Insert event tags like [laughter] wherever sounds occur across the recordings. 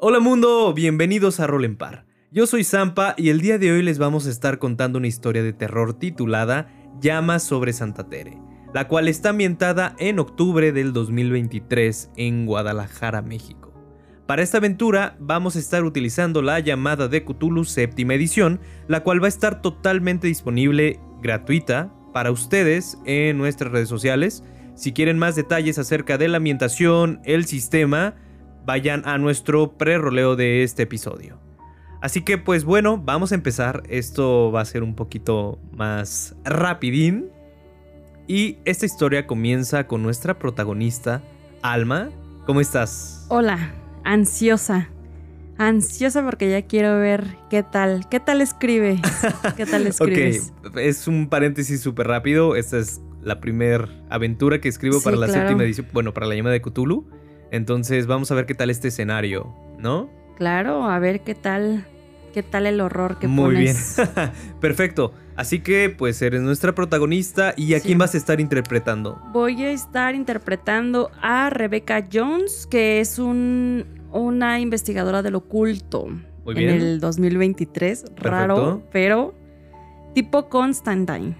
Hola mundo, bienvenidos a Rol en Par. Yo soy Zampa y el día de hoy les vamos a estar contando una historia de terror titulada Llamas sobre Santa Tere, la cual está ambientada en octubre del 2023 en Guadalajara, México. Para esta aventura vamos a estar utilizando la llamada de Cthulhu séptima edición, la cual va a estar totalmente disponible gratuita para ustedes en nuestras redes sociales. Si quieren más detalles acerca de la ambientación, el sistema, vayan a nuestro pre-roleo de este episodio. Así que pues bueno, vamos a empezar. Esto va a ser un poquito más rapidín. Y esta historia comienza con nuestra protagonista, Alma. ¿Cómo estás? Hola, ansiosa. Ansiosa porque ya quiero ver qué tal, qué tal escribe, [laughs] qué tal escribes. ok, es un paréntesis súper rápido. Esta es la primera aventura que escribo para la séptima edición, bueno, para la llama de Cthulhu. Entonces vamos a ver qué tal este escenario, ¿no? Claro, a ver qué tal, qué tal el horror que Muy bien, [laughs] perfecto. Así que pues eres nuestra protagonista y a quién vas a estar interpretando. Voy a estar interpretando a Rebecca Jones, que es un, una investigadora del oculto. Muy bien. En el 2023, raro, pero tipo Constantine.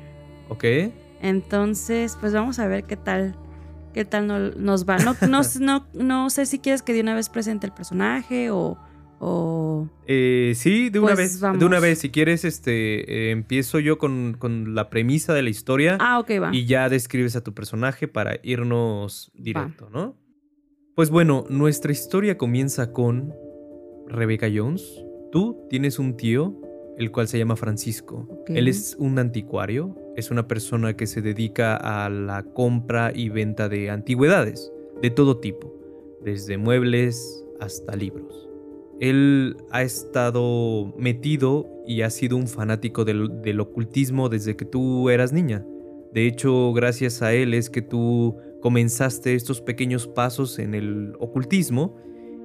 Ok. Entonces, pues vamos a ver qué tal qué tal nos va. No, [laughs] no, no, sé si quieres que de una vez presente el personaje o... o eh, sí, de una pues vez. De una vez, si quieres, este, eh, empiezo yo con, con, la premisa de la historia. Ah, ok, va. Y ya describes a tu personaje para irnos directo, ¿no? Pues bueno, nuestra historia comienza con Rebecca Jones. Tú tienes un tío, el cual se llama Francisco. Él es un anticuario es una persona que se dedica a la compra y venta de antigüedades, de todo tipo, desde muebles hasta libros. Él ha estado metido y ha sido un fanático del, ocultismo desde que tú eras niña. De hecho, gracias a él es que tú comenzaste estos pequeños pasos en el ocultismo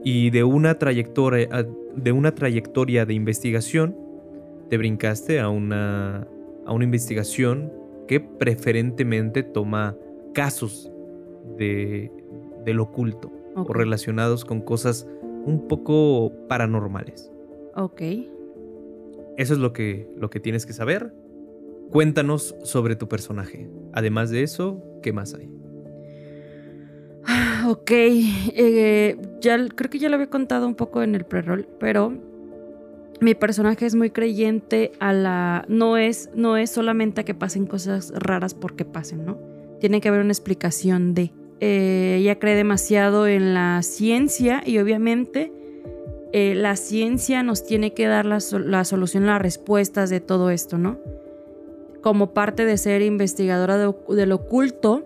y de una trayectoria de, una trayectoria de investigación te brincaste a una a una investigación que preferentemente toma casos de, del oculto o relacionados con cosas un poco paranormales. Ok. Eso es lo que, lo que tienes que saber. Cuéntanos sobre tu personaje. Además de eso, ¿qué más hay? Ok, eh, ya, creo que ya lo había contado un poco en el pre-roll, pero mi personaje es muy creyente a la... No es, no es solamente a que pasen cosas raras porque pasen, ¿no? Tiene que haber una explicación de... Eh, ella cree demasiado en la ciencia y obviamente eh, la ciencia nos tiene que dar la, la, solución, las respuestas de todo esto, ¿no? Como parte de ser investigadora de, del oculto,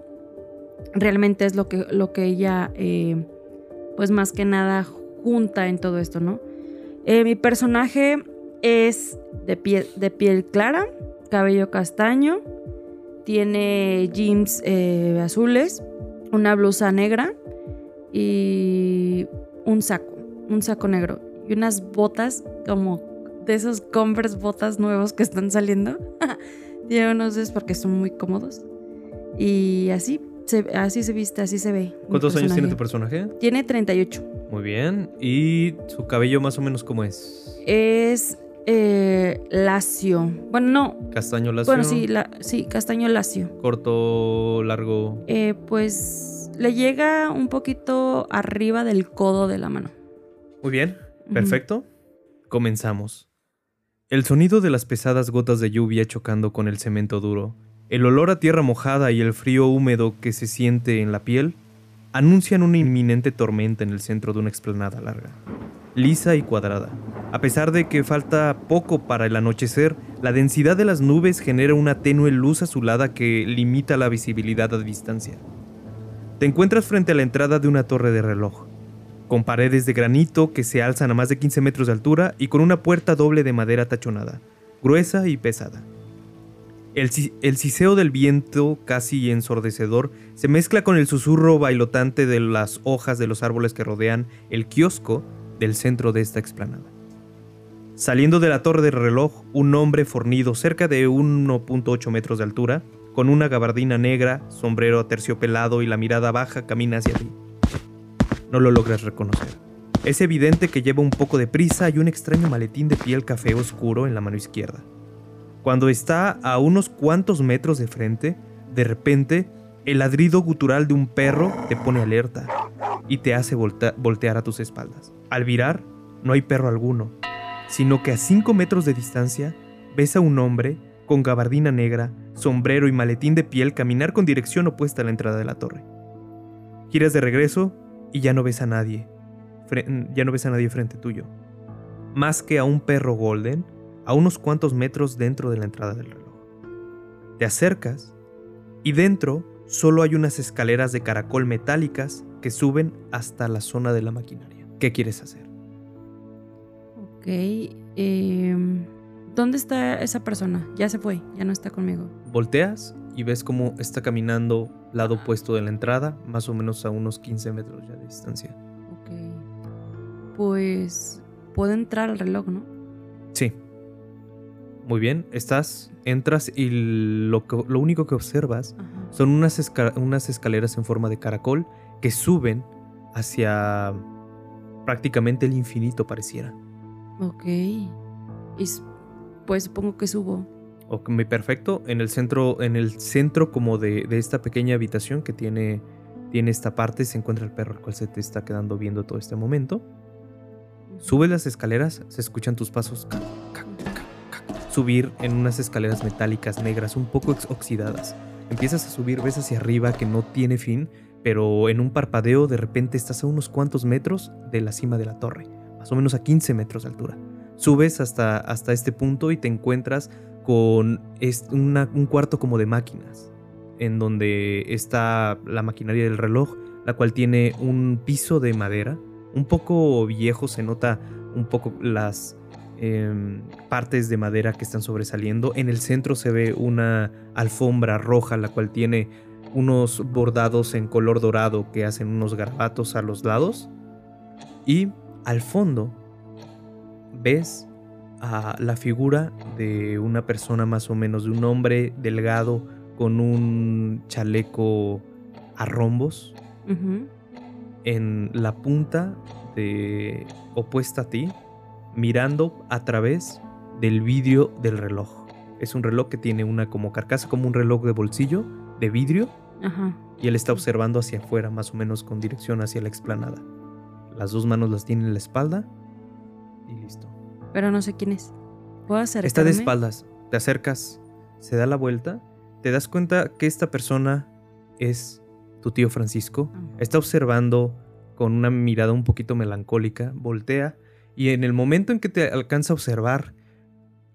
realmente es lo que, lo que ella, eh, pues más que nada, junta en todo esto, ¿no? Eh, mi personaje es de piel, de piel clara, cabello castaño, tiene jeans eh, azules, una blusa negra y un saco, un saco negro y unas botas como de esos Converse botas nuevos que están saliendo. [laughs] tiene unos de porque son muy cómodos. Y así, así se viste, así se ve. ¿Cuántos años tiene tu personaje? Tiene 38. Muy bien. ¿Y su cabello más o menos cómo es? Es eh, lacio. Bueno, no. ¿Castaño lacio? Bueno, sí, sí castaño lacio. ¿Corto, largo? Eh, pues le llega un poquito arriba del codo de la mano. Muy bien, perfecto. Comenzamos. El sonido de las pesadas gotas de lluvia chocando con el cemento duro, el olor a tierra mojada y el frío húmedo que se siente en la piel anuncian una inminente tormenta en el centro de una explanada larga, lisa y cuadrada. A pesar de que falta poco para el anochecer, la densidad de las nubes genera una tenue luz azulada que limita la visibilidad a distancia. Te encuentras frente a la entrada de una torre de reloj, con paredes de granito que se alzan a más de 15 metros de altura y con una puerta doble de madera tachonada, gruesa y pesada. El, ciseo del viento, casi ensordecedor, se mezcla con el susurro bailotante de las hojas de los árboles que rodean el kiosco del centro de esta explanada. Saliendo de la torre del reloj, un hombre fornido cerca de 1.8 metros de altura, con una gabardina negra, sombrero aterciopelado y la mirada baja, camina hacia ti. No lo logras reconocer. Es evidente que lleva un poco de prisa y un extraño maletín de piel café oscuro en la mano izquierda. Cuando está a unos cuantos metros de frente, de repente, el ladrido gutural de un perro te pone alerta y te hace voltear a tus espaldas. Al virar, no hay perro alguno, sino que a 5 metros de distancia ves a un hombre con gabardina negra, sombrero y maletín de piel caminar con dirección opuesta a la entrada de la torre. Giras de regreso y ya no ves a nadie. Ya no ves a nadie frente tuyo. Más que a un perro golden a unos cuantos metros dentro de la entrada del reloj. Te acercas y dentro solo hay unas escaleras de caracol metálicas que suben hasta la zona de la maquinaria. ¿Qué quieres hacer? Ok. Em, ¿Dónde está esa persona? Ya se fue, ya no está conmigo. Volteas y ves cómo está caminando lado opuesto de la entrada, más o menos a unos 15 metros ya de distancia. Ok. Pues puedo entrar al reloj, ¿no? Sí. Muy bien, estás, entras y lo, lo único que observas son unas, unas escaleras en forma de caracol que suben hacia prácticamente el infinito pareciera. Ok. Y pues supongo que subo. Ok, perfecto. En el centro, en el centro como de, de, esta pequeña habitación que tiene, tiene esta parte se encuentra el perro, el cual se te está quedando viendo todo este momento. Subes las escaleras, se escuchan tus pasos subir en unas escaleras metálicas negras un poco oxidadas. Empiezas a subir, ves hacia arriba que no tiene fin, pero en un parpadeo de repente estás a unos cuantos metros de la cima de la torre, más o menos a 15 metros de altura. Subes hasta, hasta este punto y te encuentras con un cuarto como de máquinas, en donde está la maquinaria del reloj, la cual tiene un piso de madera, un poco viejo, se nota un poco las Em, partes de madera que están sobresaliendo. En el centro se ve una alfombra roja, la cual tiene unos bordados en color dorado que hacen unos garabatos a los lados. Y al fondo ves a la figura de una persona más o menos, de un hombre delgado con un chaleco a rombos. En la punta de opuesta a ti mirando a través del vidrio del reloj. Es un reloj que tiene una como carcasa, como un reloj de bolsillo de vidrio. Y él está observando hacia afuera, más o menos con dirección hacia la explanada. Las dos manos las tiene en la espalda y listo. Pero no sé quién es. ¿Puedo acercarme? Está de espaldas. Te acercas, se da la vuelta, te das cuenta que esta persona es tu tío Francisco. Está observando con una mirada un poquito melancólica, voltea y en el momento en que te alcanza a observar,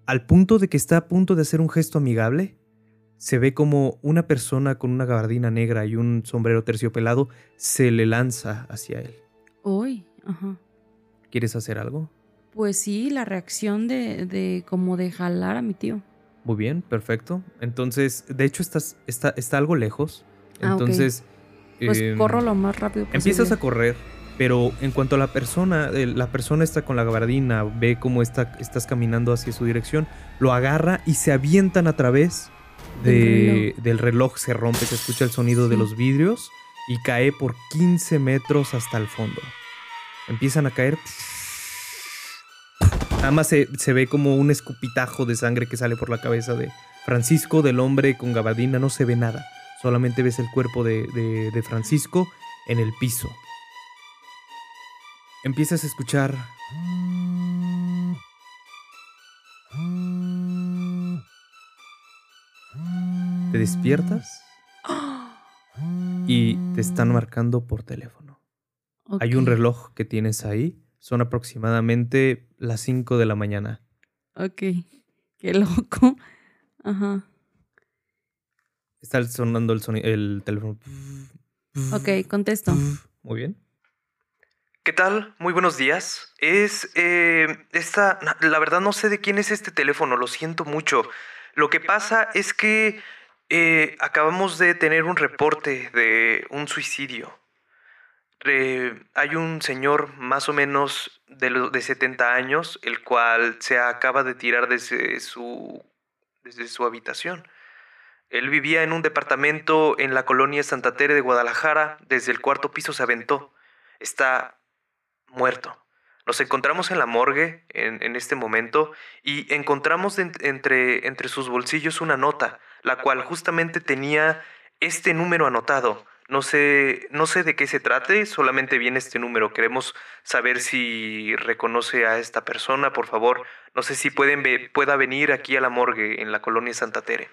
al punto de que está a punto de hacer un gesto amigable, se ve como una persona con una gabardina negra y un sombrero terciopelado se le lanza hacia él. Uy, ajá. ¿Quieres hacer algo? Pues sí, la reacción de, de como de jalar a mi tío. Muy bien, perfecto. Entonces, de hecho, estás, está, está algo lejos. Ah, entonces. Pues em, corro lo más rápido posible. Empiezas a correr pero en cuanto a la persona, la persona está con la gabardina, ve cómo está, estás caminando hacia su dirección, lo agarra y se avientan a través del reloj. Se rompe, se escucha el sonido de los vidrios y cae por 15 metros hasta el fondo. Empiezan a caer. Nada más se, ve como un escupitajo de sangre que sale por la cabeza de Francisco, del hombre con gabardina. No se ve nada. Solamente ves el cuerpo de Francisco en el piso empiezas a escuchar... Te despiertas y te están marcando por teléfono. Hay un reloj que tienes ahí, son aproximadamente las 5 de la mañana. Ok, qué loco. Ajá. Está sonando el, el teléfono. Ok, contesto. Muy bien. ¿Qué tal? Muy buenos días. Es eh, esta, la verdad no sé de quién es este teléfono, lo siento mucho. Lo que pasa es que eh, acabamos de tener un reporte de un suicidio. hay un señor más o menos de, de 70 años, el cual se acaba de tirar desde su, desde su habitación. Él vivía en un departamento en la colonia Santa Tere de Guadalajara, desde el cuarto piso se aventó. Está muerto. Nos encontramos en la morgue en, este momento y encontramos entre, entre sus bolsillos una nota, la cual justamente tenía este número anotado. No sé, no sé de qué se trate, solamente viene este número. Queremos saber si reconoce a esta persona, por favor. No sé si pueden pueda venir aquí a la morgue en la colonia Santa Tere.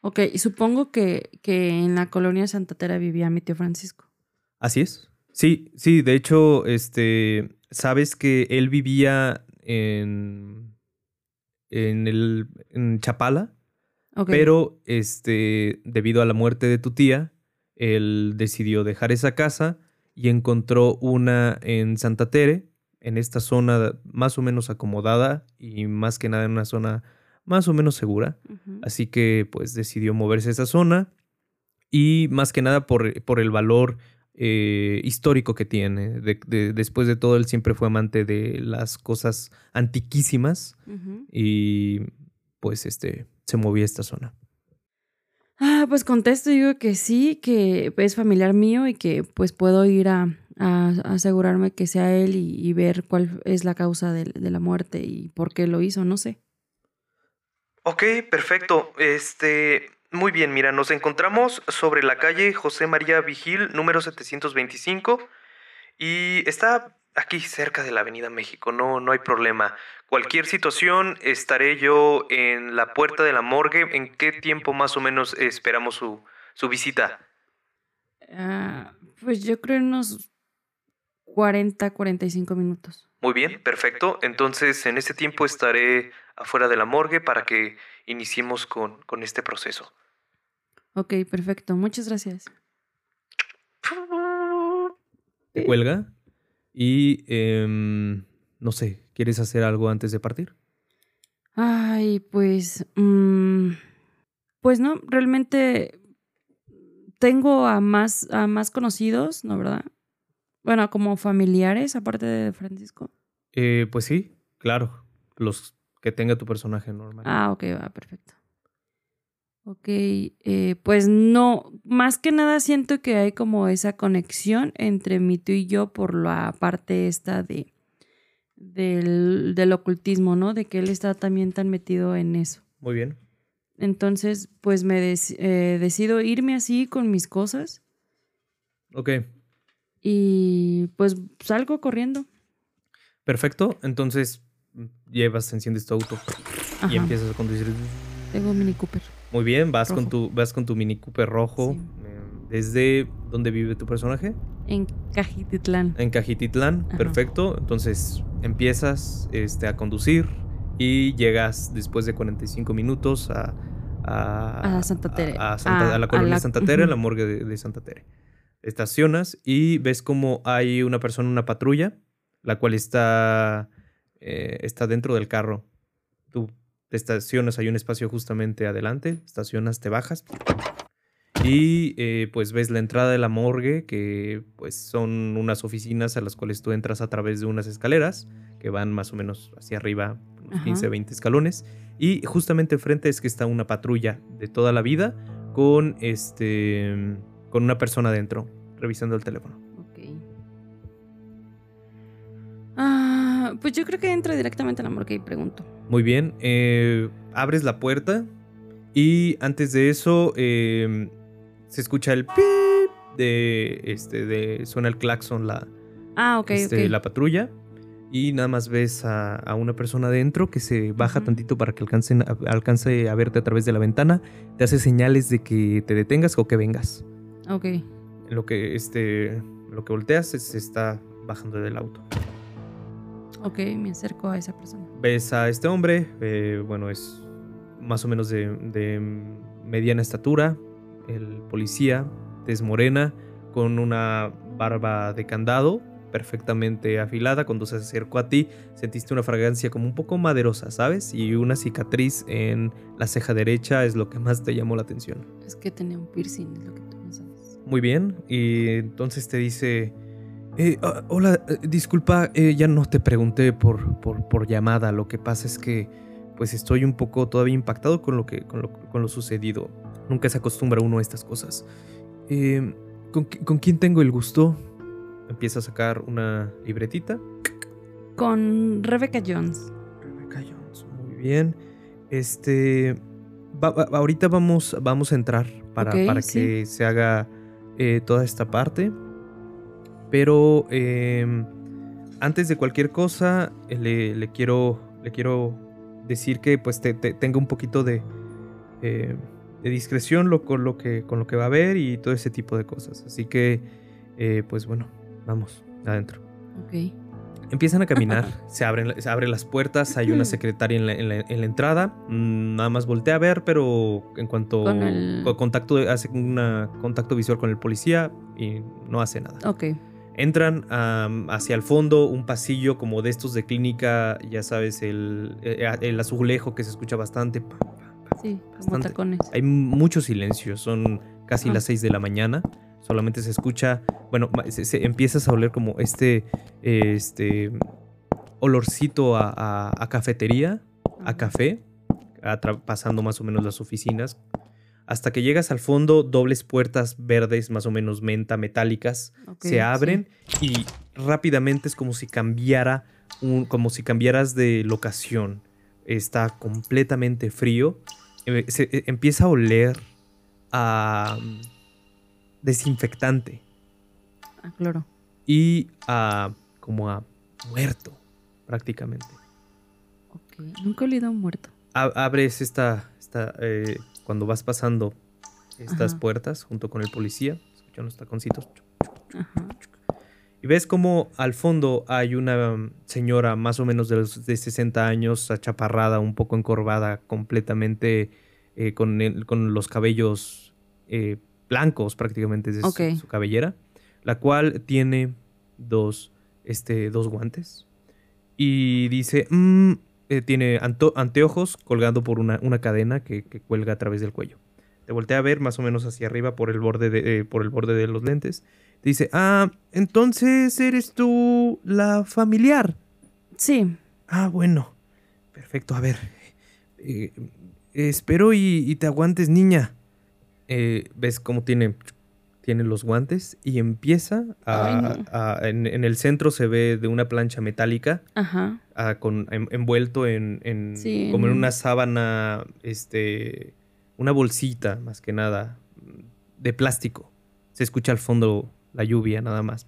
Ok, y supongo que, que en la colonia Santa Tere vivía mi tío Francisco. Así es. Sí, sí, de hecho, este, sabes que él vivía en, en, el, en Chapala, pero este, debido a la muerte de tu tía, él decidió dejar esa casa y encontró una en Santa Tere, en esta zona más o menos acomodada y más que nada en una zona más o menos segura. Así que pues decidió moverse a esa zona y más que nada por, por el valor eh, histórico que tiene. después de todo, él siempre fue amante de las cosas antiquísimas y pues este se movía a esta zona. Ah, pues contesto y digo que sí, que es familiar mío y que pues puedo ir a, asegurarme que sea él y, ver cuál es la causa de, de, la muerte y por qué lo hizo, no sé. Ok, perfecto. Este, muy bien, mira, nos encontramos sobre la calle José María Vigil, número 725, y está aquí cerca de la Avenida México, no, no hay problema. Cualquier situación, estaré yo en la puerta de la morgue. ¿En qué tiempo más o menos esperamos su, su visita? Ah, pues yo creo unos 40, 45 minutos. Muy bien, perfecto. Entonces, en ese tiempo estaré afuera de la morgue para que iniciemos con, con este proceso. Ok, perfecto. Muchas gracias. Te cuelga y em, no sé, ¿quieres hacer algo antes de partir? Ay, pues... Mm, pues no, realmente tengo a más, a más conocidos, ¿no verdad? Bueno, como familiares, aparte de Francisco. Eh, pues sí, claro. Los que tenga tu personaje normal. Ah, ok, va, perfecto. Ok, eh, pues no, más que nada siento que hay como esa conexión entre mi tú y yo por la parte esta de del, del ocultismo, ¿no? De que él está también tan metido en eso. Muy bien. Entonces, pues me eh, decido irme así con mis cosas. Ok. Y pues salgo corriendo. Perfecto. Entonces llevas, enciendes tu auto y empiezas a conducir. Tengo Mini Cooper. Muy bien, vas con tu vas con tu Mini Cooper rojo. ¿Desde dónde vive tu personaje? En Cajititlán. En Cajititlán, perfecto. Entonces empiezas este, a conducir y llegas después de 45 minutos a, a, Santa Tere. A, la colonia de Santa Tere, a la morgue de, Santa Tere. Estacionas y ves como hay una persona, una patrulla, la cual está, eh, está dentro del carro. Tú te estacionas, hay un espacio justamente adelante, estacionas, te bajas y eh, pues ves la entrada de la morgue, que pues son unas oficinas a las cuales tú entras a través de unas escaleras que van más o menos hacia arriba, unos 15, 20 escalones. Y justamente enfrente es que está una patrulla de toda la vida con este con una persona adentro revisando el teléfono. Pues yo creo que entro directamente a la morgue y pregunto. Muy bien. Eh, abres la puerta y antes de eso em, se escucha el pip de este de suena el claxon la ah, este, la patrulla y nada más ves a, una persona adentro que se baja tantito para que alcancen, alcance a verte a través de la ventana. Te hace señales de que te detengas o que vengas. Ok. Lo que este lo que volteas se está bajando del auto Ok, me acerco a esa persona. Ves a este hombre, eh, bueno, es más o menos de, mediana estatura, el policía, tez morena, con una barba de candado perfectamente afilada. Cuando se acercó a ti, sentiste una fragancia como un poco maderosa, ¿sabes? Y una cicatriz en la ceja derecha es lo que más te llamó la atención. Es que tenía un piercing, es lo que tú no sabes. Muy bien, y entonces te dice, eh, ah, hola, eh, disculpa, eh, ya no te pregunté por, por, llamada. Lo que pasa es que pues estoy un poco todavía impactado con lo, que, con lo, sucedido. Nunca se acostumbra uno a estas cosas. ¿con, quién tengo el gusto? empieza a sacar una libretita. Con Rebecca Jones. Rebecca Jones, muy bien. Este, ahorita vamos, vamos a entrar para, para que se haga eh, toda esta parte. Pero em, antes de cualquier cosa, eh, le, quiero, le quiero decir que pues te, tenga un poquito de, eh, de discreción lo, con, lo que, con lo que va a ver y todo ese tipo de cosas. Así que, pues bueno, vamos adentro. Ok. Empiezan a caminar, [laughs] se abren, se abren las puertas, hay una [clears throat] secretaria en la, entrada, mm, nada más voltea a ver, pero en cuanto contacto, hace un contacto visual con el policía y no hace nada. Ok. Entran hacia el fondo, un pasillo como de estos de clínica, ya sabes, el, eh, el, azulejo que se escucha bastante. Sí, bastante. Hay mucho silencio, son casi las 6 de la mañana solamente se escucha, bueno, se, empiezas a oler como este, este olorcito a, cafetería, a café, pasando más o menos las oficinas, hasta que llegas al fondo, dobles puertas verdes, más o menos menta, metálicas, se abren y rápidamente es como si cambiara, un, como si cambiaras de locación. Está completamente frío. Eh, se, eh, empieza a oler a desinfectante. Ah, claro. Y a como a muerto, prácticamente. Ok, nunca he olido a un muerto. abres esta, esta eh, cuando vas pasando estas puertas junto con el policía, escuchan los taconcitos. Ajá. Y ves como al fondo hay una señora más o menos de, los, de 60 años, achaparrada, un poco encorvada, completamente eh, con, con, los cabellos eh, blancos prácticamente de su, cabellera, la cual tiene dos, este, dos guantes. Y dice, mm", eh, tiene anteojos colgando por una, una cadena que, cuelga a través del cuello. Te voltea a ver más o menos hacia arriba por el borde de, eh, por el borde de los lentes. Dice, ah, entonces eres tú la familiar. Sí. Ah, bueno. Perfecto, a ver. Eh, espero y, te aguantes, niña. Ves cómo tiene, tiene los guantes y empieza a, en, el centro se ve de una plancha metálica con, envuelto en, como en una sábana, este, una bolsita más que nada de plástico. Se escucha al fondo la lluvia nada más.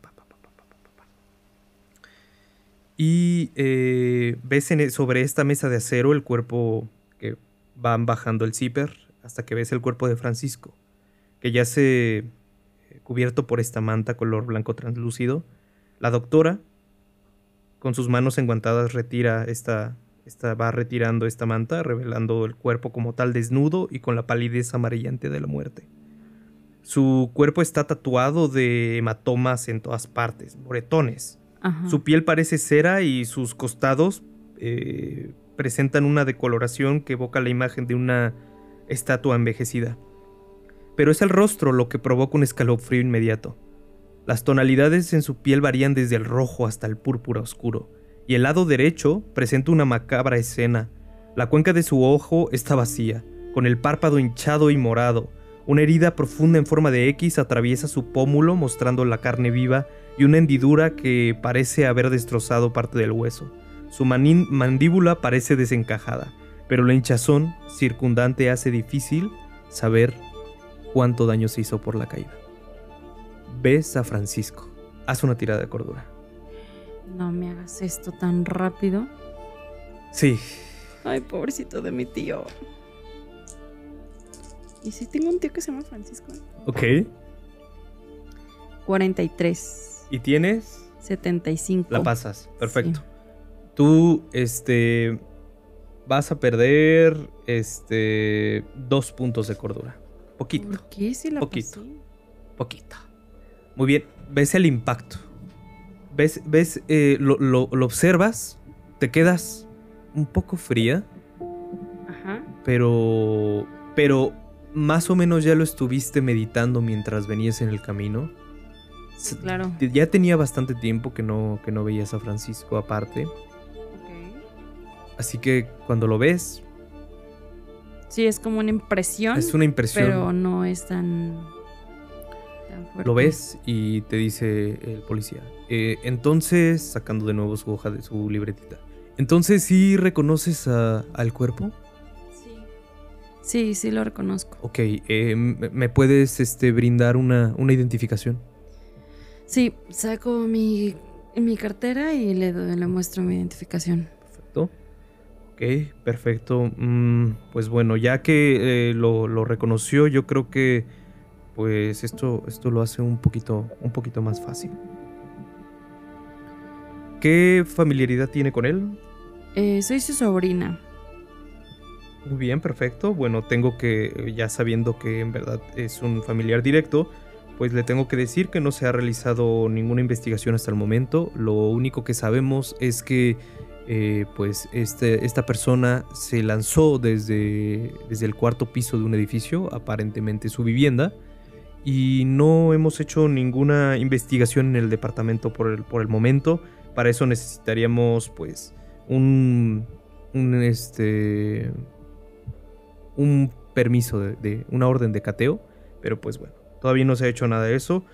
Y eh, ves sobre esta mesa de acero el cuerpo que van bajando el zipper hasta que ves el cuerpo de Francisco, que ya se cubierto por esta manta color blanco translúcido. La doctora, con sus manos enguantadas, retira esta, esta, va retirando esta manta, revelando el cuerpo como tal desnudo y con la palidez amarillante de la muerte. Su cuerpo está tatuado de hematomas en todas partes, moretones. Su piel parece cera y sus costados eh, presentan una decoloración que evoca la imagen de una estatua envejecida. Pero es el rostro lo que provoca un escalofrío inmediato. Las tonalidades en su piel varían desde el rojo hasta el púrpura oscuro, y el lado derecho presenta una macabra escena. La cuenca de su ojo está vacía, con el párpado hinchado y morado. Una herida profunda en forma de X atraviesa su pómulo mostrando la carne viva y una hendidura que parece haber destrozado parte del hueso. Su mandíbula parece desencajada pero la hinchazón circundante hace difícil saber cuánto daño se hizo por la caída. Ves a Francisco. Haz una tirada de cordura. No me hagas esto tan rápido. Sí. Ay, pobrecito de mi tío. ¿Y si tengo un tío que se llama Francisco? Ok. 43. ¿Y tienes? 75. La pasas. Perfecto. Tú, este vas a perder este dos puntos de cordura. Poquito. ¿Por qué si la Poquito. Poquito. Muy bien. Ves el impacto. Ves, ves, eh, lo, lo, observas, te quedas un poco fría. Ajá. Pero. Pero más o menos ya lo estuviste meditando mientras venías en el camino. Claro. Ya tenía bastante tiempo que no, que no veías a Francisco aparte. Así que cuando lo ves... Sí, es como una impresión. Es una impresión. Pero no es tan... Lo ves y te dice el policía. Eh, entonces, sacando de nuevo su hoja de su libretita. Entonces, ¿sí reconoces al cuerpo? Sí. Sí, sí lo reconozco. Ok, eh, ¿me puedes este, brindar una, una identificación? Sí, saco mi, mi cartera y le, le muestro mi identificación. Perfecto. Ok, perfecto. Mm, pues bueno, ya que eh, lo, lo, reconoció, yo creo que pues esto, esto lo hace un poquito, un poquito más fácil. ¿Qué familiaridad tiene con él? Eh, soy su sobrina. Muy bien, perfecto. Bueno, tengo que, ya sabiendo que en verdad es un familiar directo, pues le tengo que decir que no se ha realizado ninguna investigación hasta el momento. Lo único que sabemos es que eh, pues este, esta persona se lanzó desde, desde el cuarto piso de un edificio, aparentemente su vivienda, y no hemos hecho ninguna investigación en el departamento por el, por el momento. Para eso necesitaríamos pues un, un este un permiso de, una orden de cateo, pero pues bueno, todavía no se ha hecho nada de eso.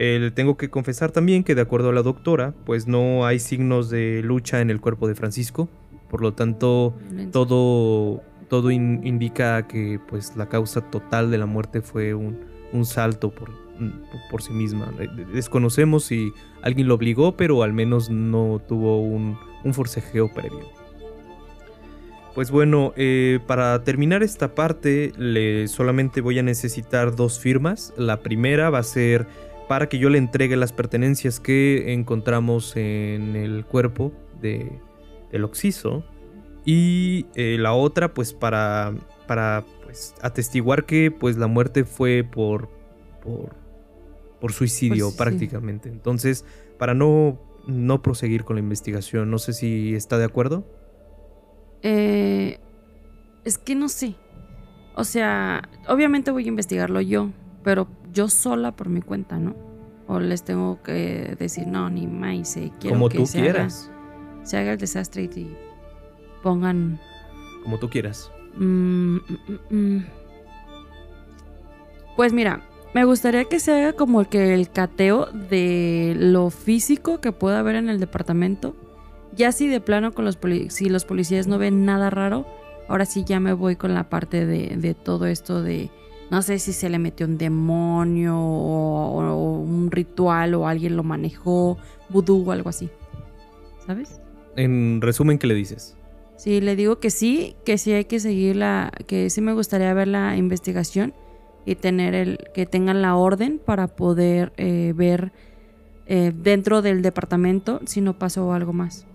Eh, tengo que confesar también que de acuerdo a la doctora, pues no hay signos de lucha en el cuerpo de Francisco, por lo tanto todo todo indica que pues la causa total de la muerte fue un, un salto por, por sí misma. Desconocemos si alguien lo obligó, pero al menos no tuvo un, forcejeo previo. Pues bueno, eh, para terminar esta parte, le, solamente voy a necesitar dos firmas. La primera va a ser para que yo le entregue las pertenencias que encontramos en el cuerpo de, del oxiso. Y eh, la otra, pues para, para pues, atestiguar que pues, la muerte fue por, por por suicidio pues prácticamente. Entonces, para no, no proseguir con la investigación, no sé si está de acuerdo. Eh, es que no sé. O sea, obviamente voy a investigarlo yo, pero yo sola por mi cuenta, ¿no? O les tengo que decir, no, ni más, eh, quiero Como que tú se quieras. Haga, se haga el desastre y pongan... Como tú quieras. Mm, mm, mm, pues mira, me gustaría que se haga como el que el cateo de lo físico que pueda haber en el departamento. Ya si de plano con los si los policías no ven nada raro, ahora sí ya me voy con la parte de, todo esto de no sé si se le metió un demonio o, un ritual o alguien lo manejó, vudú o algo así. ¿Sabes? En resumen, ¿qué le dices? Sí, le digo que sí, que sí hay que seguir la, que sí me gustaría ver la investigación y tener el que tengan la orden para poder eh, ver eh, dentro del departamento si no pasó algo más.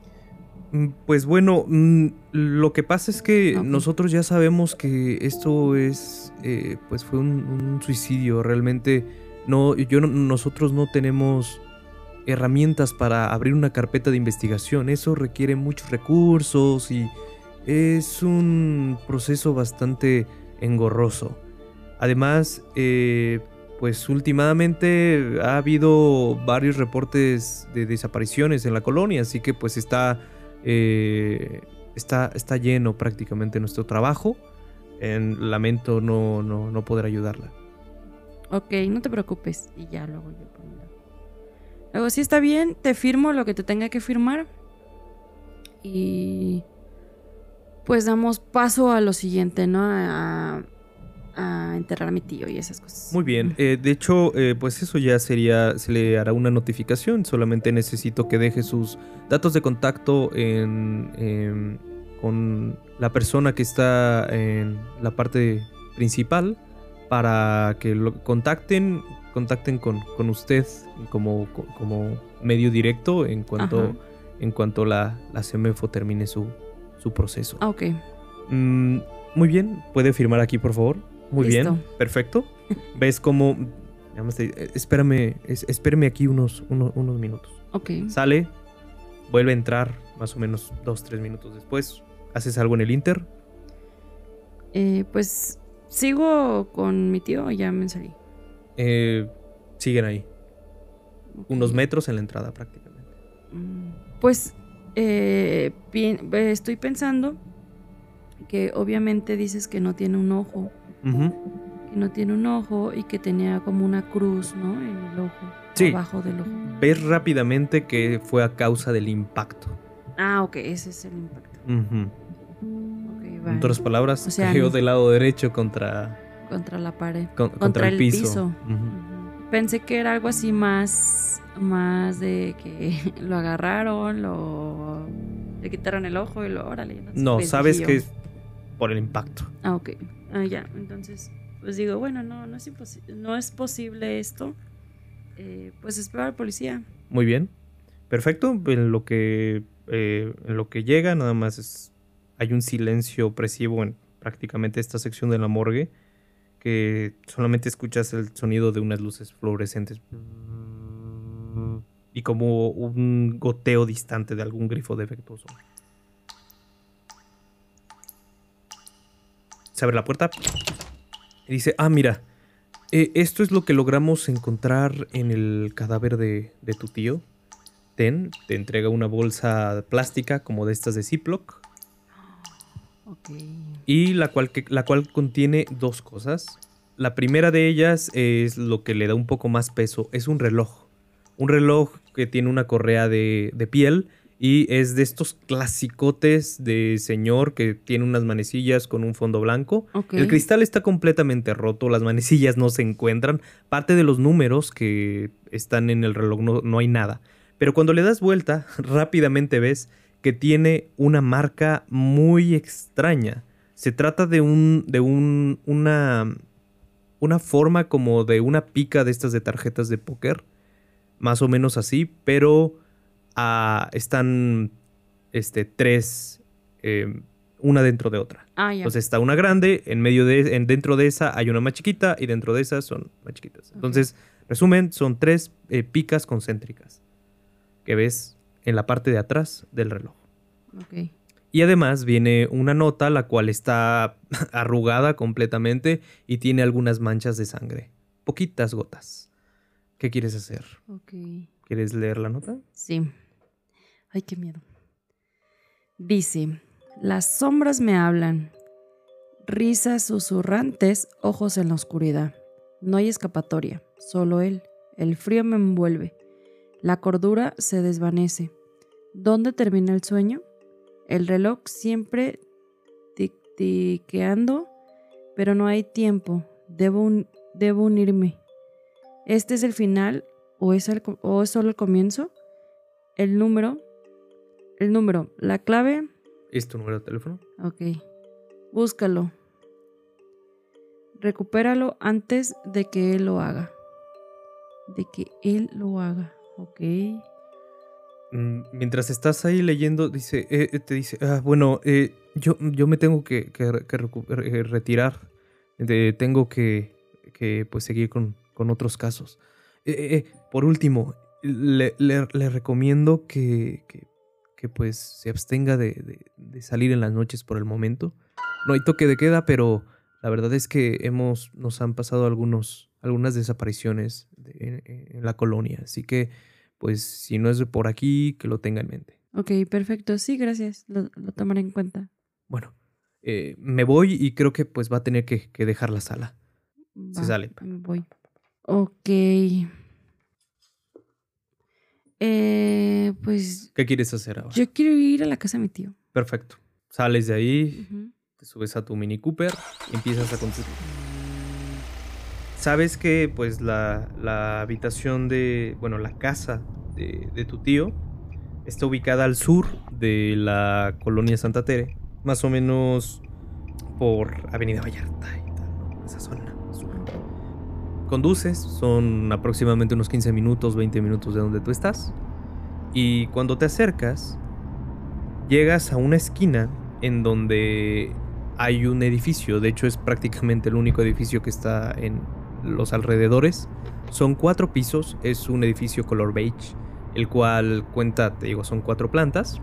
Mm, pues bueno, mm, lo que pasa es que nosotros ya sabemos que esto es, eh, pues fue un, suicidio. Realmente no, yo nosotros no tenemos herramientas para abrir una carpeta de investigación. Eso requiere muchos recursos y es un proceso bastante engorroso. Además, eh, pues últimamente ha habido varios reportes de desapariciones en la colonia, así que pues está, eh, está, está lleno prácticamente nuestro trabajo. En, lamento no, no, poder ayudarla. Ok, no te preocupes y ya luego yo Luego, si está bien, te firmo lo que te tenga que firmar. Y pues damos paso a lo siguiente, ¿no? A, a enterrar a mi tío y esas cosas. Muy bien, eh, de hecho, eh, pues eso ya sería, se le hará una notificación, solamente necesito que deje sus datos de contacto en, con la persona que está en la parte principal para que lo contacten, contacten con, con usted como, como medio directo en cuanto, en cuanto la, la CEMEFO termine su, su proceso. Ah, ok. Mm, muy bien, ¿puede firmar aquí, por favor? Muy bien, perfecto. ¿Ves cómo... Eh, espérame, espérame aquí unos, unos, minutos. Ok. Sale, vuelve a entrar más o menos dos, tres minutos después. ¿Haces algo en el Inter? Eh, pues sigo con mi tío ya me salí. Eh, siguen ahí. Unos metros en la entrada prácticamente. Mm, pues estoy pensando que obviamente dices que no tiene un ojo y no tiene un ojo y que tenía como una cruz, ¿no? En el ojo, Sí. abajo del ojo. Ves rápidamente que fue a causa del impacto. Ah, ok, ese es el impacto. Ujú. Ok, En vale. otras palabras, O sea, cayó no- del lado derecho contra, Contra la pared. con- contra, el piso. Pensé que era algo así más, más de que [laughs] lo agarraron, lo le quitaron el ojo y lo órale. No, pues, sabes que es por el impacto. Ah, ok. Ah, ya. Entonces, pues digo, bueno, no, no es no es posible esto. Eh, pues espero al policía. Muy bien. Perfecto. En lo que, eh, en lo que llega, nada más es. Hay un silencio opresivo en prácticamente esta sección de la morgue. Que solamente escuchas el sonido de unas luces fluorescentes. Y como un goteo distante de algún grifo defectuoso. Se abre la puerta. Y dice: Ah, mira. Eh, esto es lo que logramos encontrar en el cadáver de, de tu tío. Ten, te entrega una bolsa plástica como de estas de Ziploc. Ok. Y la cual, que- la cual contiene dos cosas. La primera de ellas es lo que le da un poco más peso. Es un reloj. Un reloj que tiene una correa de, de piel. Y es de estos clasicotes de señor que tiene unas manecillas con un fondo blanco. El cristal está completamente roto, las manecillas no se encuentran, parte de los números que están en el reloj no, no hay nada. Pero cuando le das vuelta, [laughs] rápidamente ves que tiene una marca muy extraña. Se trata de un. de un. una. una forma como de una pica de estas de tarjetas de póker. Más o menos así, pero están este, tres. eh, una dentro de otra. Ah, ya. Entonces está una grande, en medio de, en, dentro de esa hay una más chiquita y dentro de esas son más chiquitas. Entonces, resumen, son tres eh, picas concéntricas que ves en la parte de atrás del reloj. Y además viene una nota la cual está [laughs] arrugada completamente y tiene algunas manchas de sangre. Poquitas gotas. ¿Qué quieres hacer? ¿Quieres leer la nota? Sí. Ay, qué miedo. Dice, las sombras me hablan, risas susurrantes, ojos en la oscuridad. No hay escapatoria, solo él. El frío me envuelve. La cordura se desvanece. ¿Dónde termina el sueño? El reloj siempre tic-tiqueando, pero no hay tiempo. Debo, un- debo unirme. ¿Este es el final o es solo el comienzo? El número. El número. La clave. ¿Es tu número de teléfono? Ok. Búscalo. Recupéralo antes de que él lo haga. De que él lo haga. Ok. Mm, Mientras estás ahí leyendo, dice, eh, eh, te dice, "Ah, bueno, eh, yo, yo me tengo que, retirar. De- tengo que, que, pues, seguir con, con otros casos. Eh, por último, le, le- le recomiendo que, que, pues, se abstenga de, de- de salir en las noches por el momento. No hay toque de queda, pero la verdad es que hemos, nos han pasado algunos, algunas desapariciones de- en- en la colonia. Así que pues si no es por aquí, que lo tenga en mente. Ok, perfecto. Sí, gracias. Lo, lo tomaré en cuenta. Bueno, eh, me voy y creo que pues va a tener que, que dejar la sala. Se Va, sale. me Voy. Ok. Eh, pues ¿Qué quieres hacer ahora? yo quiero ir a la casa de mi tío. Perfecto. Sales de ahí, te subes a tu Mini Cooper y empiezas a conducir. Sabes que pues la, la habitación de, bueno, la casa de, de tu tío está ubicada al sur de la colonia Santa Tere, más o menos por Avenida Vallarta y tal, ¿no? esa zona. Conduces, son aproximadamente unos 15 minutos, 20 minutos de donde tú estás. Y cuando te acercas, llegas a una esquina en donde hay un edificio. De hecho, es prácticamente el único edificio que está en los alrededores. Son cuatro pisos, es un edificio color beige, el cual cuenta, te digo, son cuatro plantas.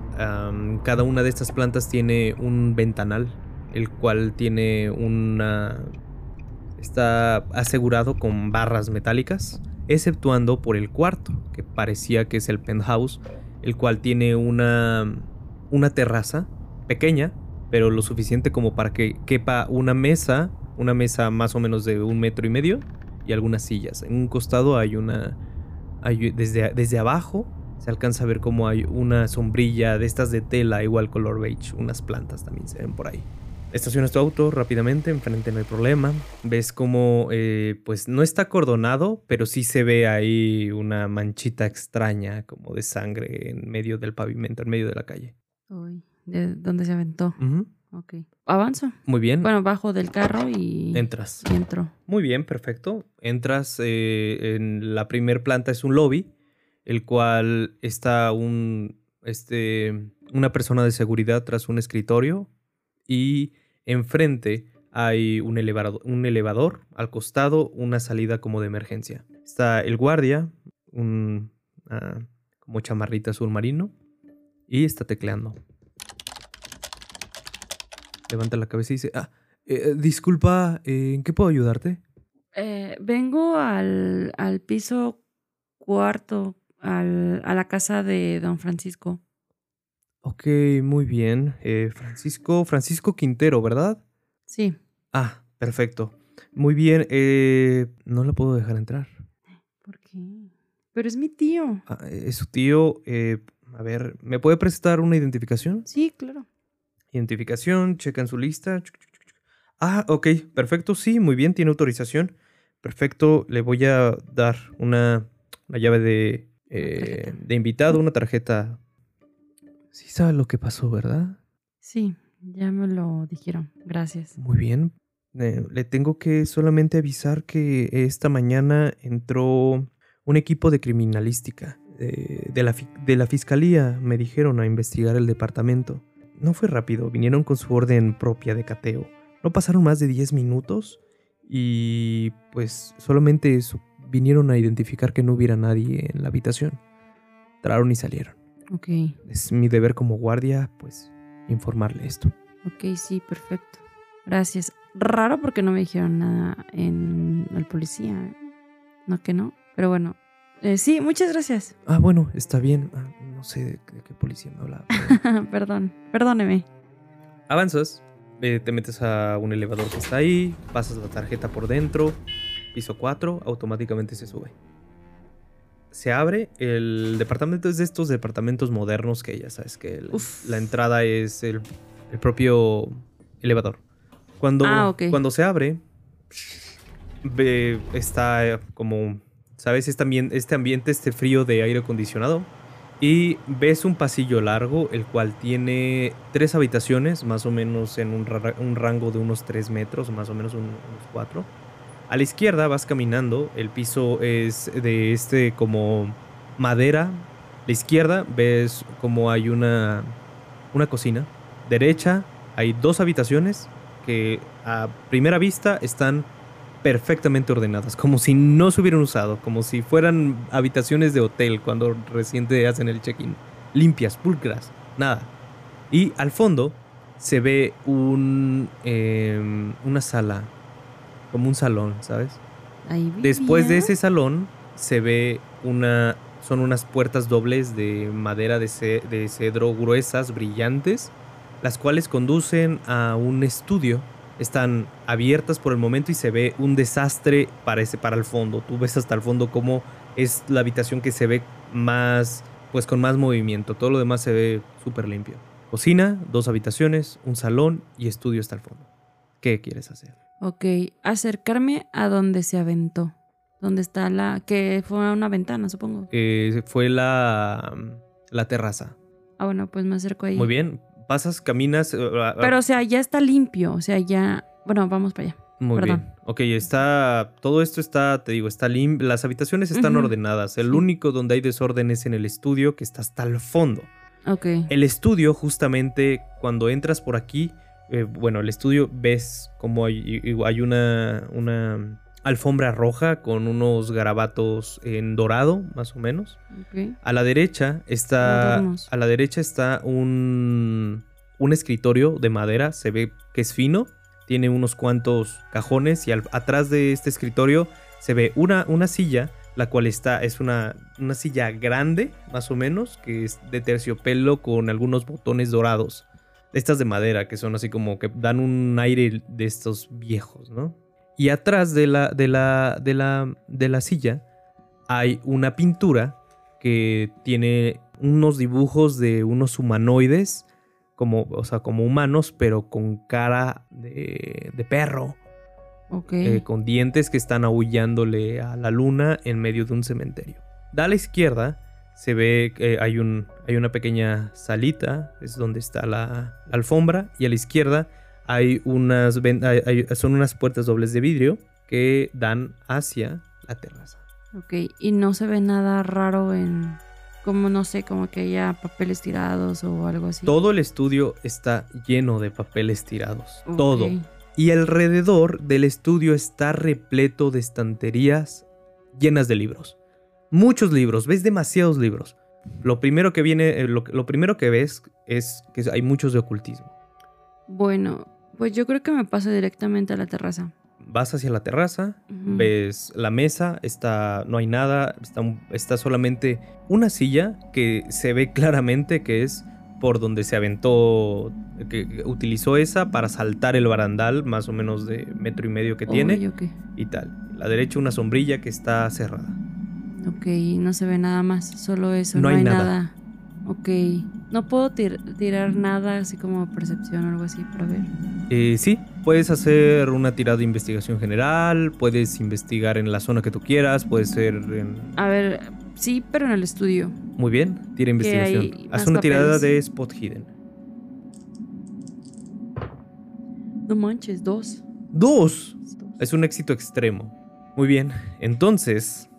Cada una de estas plantas tiene un ventanal, el cual tiene una... está asegurado con barras metálicas, exceptuando por el cuarto, que parecía que es el penthouse, el cual tiene una, una terraza pequeña, pero lo suficiente como para que quepa una mesa, Una mesa más o menos de un metro y medio y algunas sillas. En un costado hay una... Desde, desde abajo se alcanza a ver como hay una sombrilla de estas de tela, igual color beige. Unas plantas también se ven por ahí. Estacionas tu auto rápidamente, enfrente no hay problema. Ves como, eh, pues no está acordonado, pero sí se ve ahí una manchita extraña, como de sangre en medio del pavimento, en medio de la calle. Uy, ¿de dónde se aventó? Ujú. Ok. Avanzo. Muy bien. Bueno, bajo del carro y, Entras. y entro. Muy bien, perfecto. Entras eh, en la primer planta es un lobby, el cual está un este una persona de seguridad tras un escritorio y enfrente hay un elevador, un elevador al costado una salida como de emergencia. Está el guardia, un ah, como chamarrita azul y está tecleando. Levanta la cabeza y dice, ah, eh, disculpa, eh, ¿en qué puedo ayudarte? Eh, vengo al, al piso cuarto, al, a la casa de don Francisco. Ok, muy bien. Eh, Francisco, Francisco Quintero, ¿verdad? Sí. Ah, perfecto. Muy bien, eh, no la puedo dejar entrar. ¿Por qué? Pero es mi tío. Ah, es su tío. eh, a ver, ¿me puede prestar una identificación? Sí, claro. Identificación, checa en su lista. Ah, ok, perfecto, sí, muy bien, tiene autorización. Perfecto, le voy a dar una, una llave de, eh, de invitado, una tarjeta. Sí sabe lo que pasó, ¿verdad? Sí, ya me lo dijeron. Gracias. Muy bien. Eh, le tengo que solamente avisar que esta mañana entró un equipo de criminalística eh, de, la, de la fiscalía, me dijeron, a investigar el departamento. No fue rápido, vinieron con su orden propia de cateo. No pasaron más de 10 minutos y pues solamente vinieron a identificar que no hubiera nadie en la habitación. Entraron y salieron. Ok, Es mi deber como guardia, pues, informarle esto. ok, sí, perfecto. Gracias. Raro porque no me dijeron nada en el policía. No que no, pero bueno. Eh, sí, muchas gracias. Ah, bueno, está bien. Ah, no sé de, de qué policía me hablaba. pero- [laughs] Perdón, perdóneme. Avanzas, eh, te metes a un elevador que está ahí, pasas la tarjeta por dentro, piso 4, automáticamente se sube. Se abre, el departamento es de estos departamentos modernos que ya sabes que la, Uf. la entrada es el, el propio elevador. Cuando, Ah, cuando se abre, ve- está como, ¿sabes? Este ambiente, este ambiente, este frío de aire acondicionado. Y ves un pasillo largo, el cual tiene tres habitaciones, más o menos en un, ra- un rango de unos 3 metros, más o menos un- unos 4. A la izquierda vas caminando, el piso es de este como madera. A la izquierda ves como hay una, una cocina. Derecha hay dos habitaciones que a primera vista están perfectamente ordenadas, como si no se hubieran usado, como si fueran habitaciones de hotel cuando recién hacen el check-in. Limpias, pulcras, nada. Y al fondo se ve un, em, una sala, como un salón, ¿sabes? Ahí Después de ese salón se ve una, son unas puertas dobles de madera de, ce- de cedro gruesas, brillantes, las cuales conducen a un estudio. Están abiertas por el momento y se ve un desastre para, ese, para el fondo. Tú ves hasta el fondo cómo es la habitación que se ve más, pues con más movimiento. Todo lo demás se ve súper limpio. Cocina, dos habitaciones, un salón y estudio hasta el fondo. ¿Qué quieres hacer? Ok, acercarme a donde se aventó. Donde está la. que fue una ventana, supongo. Eh, fue la, la terraza. Ah, bueno, pues me acerco ahí. Muy bien. Pasas, caminas. eh, Pero, o sea, ya está limpio. O sea, ya. Bueno, vamos para allá. Muy perdón. bien. Ok, está. Todo esto está, te digo, está limpio. Las habitaciones están ordenadas. El Sí. único donde hay desorden es en el estudio, que está hasta el fondo. Ok. El estudio, justamente, cuando entras por aquí, eh, bueno, el estudio ves como hay, una, una alfombra roja con unos garabatos en dorado, más o menos. A la derecha está. A la derecha está un. un escritorio de madera. Se ve que es fino. Tiene unos cuantos cajones. Y al- atrás de este escritorio se ve una, una silla. La cual está. Es una, una silla grande, más o menos. Que es de terciopelo con algunos botones dorados. Estas de madera, que son así como que dan un aire de estos viejos, ¿no? Y atrás de la, de la, de la, de la silla hay una pintura que tiene unos dibujos de unos humanoides, como, o sea, como humanos, pero con cara de, de perro. Ok. eh, con dientes que están aullándole a la luna en medio de un cementerio. Da a la izquierda se ve que hay, un, hay una pequeña salita, es donde está la, la alfombra, y a la izquierda hay unas, ven- hay- hay- son unas puertas dobles de vidrio que dan hacia la terraza. Ok, y no se ve nada raro en, como no sé, como que haya papeles tirados o algo así. Todo el estudio está lleno de papeles tirados, todo. Y alrededor del estudio está repleto de estanterías llenas de libros. Muchos libros, ves demasiados libros. Lo primero que viene, eh, lo, lo primero que ves es que hay muchos de ocultismo. Bueno, pues yo creo que me paso directamente a la terraza. Vas hacia la terraza, ves la mesa, está, no hay nada, está, está solamente una silla que se ve [laughs] claramente que es por donde se aventó, que, utilizó esa para saltar el barandal, más o menos de metro y medio que tiene. Uy, ok. y tal. A la derecha una sombrilla que está cerrada. Ok, no se ve nada más, solo eso, No no, hay hay, nada. nada. Ok, no puedo tir- tirar nada así como percepción o algo así para ver. Eh, sí, puedes hacer una tirada de investigación general, puedes investigar en la zona que tú quieras, puede ser en... A ver, sí, pero en el estudio. Muy bien, tira investigación. Haz una tirada de Spot Hidden. No manches, dos. ¡Dos! Dos. Es un éxito extremo. Muy bien, entonces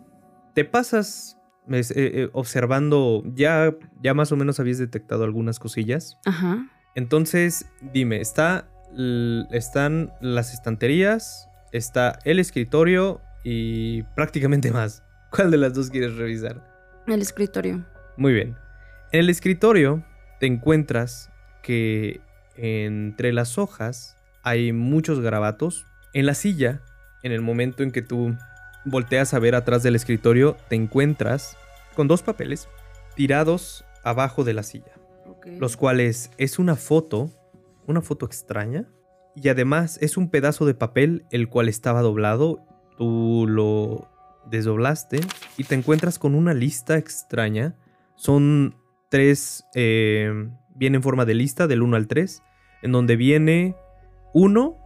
te pasas eh, eh, observando, ya, ya más o menos habías detectado algunas cosillas. Ajá. Entonces, dime, está, están las estanterías, está el escritorio y prácticamente más. [laughs] ¿Cuál de las dos quieres revisar? El escritorio. Muy bien. En el escritorio te encuentras que entre las hojas hay muchos garabatos. En la silla, en el momento en que tú volteas a ver atrás del escritorio, te encuentras con dos papeles tirados abajo de la silla los cuales es una foto, una foto extraña, y además es un pedazo de papel el cual estaba doblado, tú lo desdoblaste y te encuentras con una lista extraña, son tres, eh, viene en forma de lista del 1 al 3, en donde viene 1,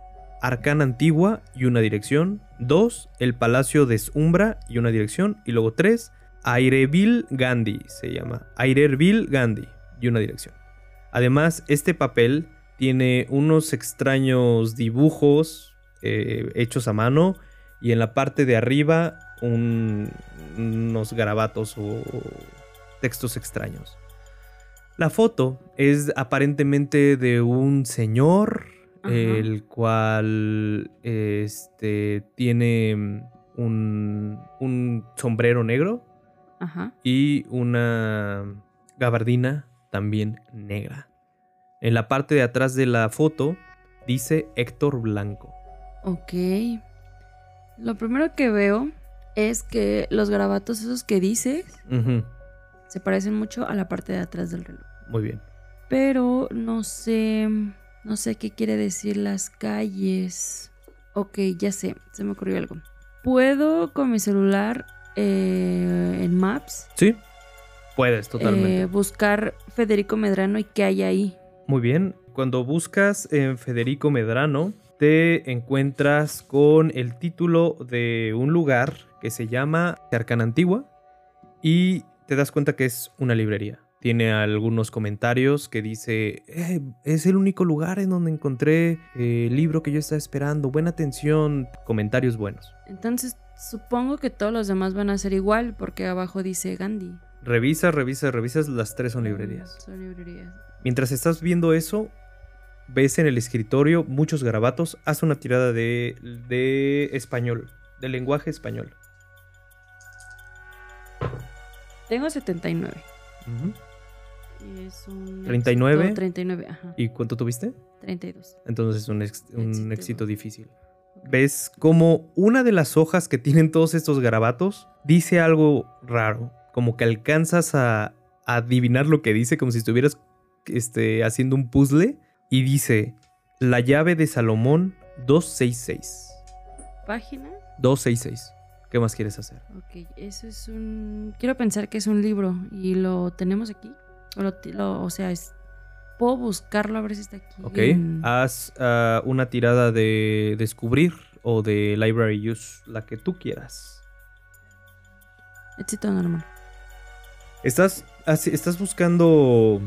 Arcana Antigua y una dirección, 2, el Palacio de Umbra y una dirección, y luego 3, Aireville Gandhi, se llama, Aireville Gandhi y una dirección. Además, este papel tiene unos extraños dibujos eh, hechos a mano y en la parte de arriba un- unos garabatos o textos extraños. La foto es aparentemente de un señor, Ajá. el cual este, tiene un, un sombrero negro Ajá. y una gabardina también negra. En la parte de atrás de la foto dice Héctor Blanco. Ok. Lo primero que veo es que los garabatos esos que dices Ujú, se parecen mucho a la parte de atrás del reloj. Muy bien. Pero no sé, no sé qué quiere decir las calles. Ok, ya sé, se me ocurrió algo. ¿Puedo con mi celular eh, en Maps Sí, puedes totalmente. eh, buscar Federico Medrano y qué hay ahí? Muy bien. Cuando buscas en Federico Medrano, te encuentras con el título de un lugar que se llama Arcana Antigua y te das cuenta que es una librería. Tiene algunos comentarios que dice, "Eh, es el único lugar en donde encontré eh, el libro que yo estaba esperando. Buena atención, comentarios buenos. Entonces supongo que todos los demás van a ser igual porque abajo dice Gandhi. Revisas, revisas, revisas, las tres son librerías. Son librerías. Mientras estás viendo eso, ves en el escritorio muchos garabatos. Haz una tirada de, de español, de lenguaje español. Tengo 79. Ujú. Y es un 39. éxito, 39, ajá. ¿Y cuánto tuviste? 32. Entonces es un, ex- un Éxito. éxito difícil. Ves como una de las hojas que tienen todos estos garabatos dice algo raro. Como que alcanzas a, a adivinar lo que dice, como si estuvieras este, haciendo un puzzle. y dice La llave de Salomón 266. ¿Página? 266. ¿Qué más quieres hacer? Ok, eso es un... Quiero pensar que es un libro y lo tenemos aquí. O, lo ti- lo- o sea, es... puedo buscarlo a ver si está aquí. Ok. en- Haz ah, una tirada de descubrir o de library use, la que tú quieras. Éxito normal. Estás, así- estás buscando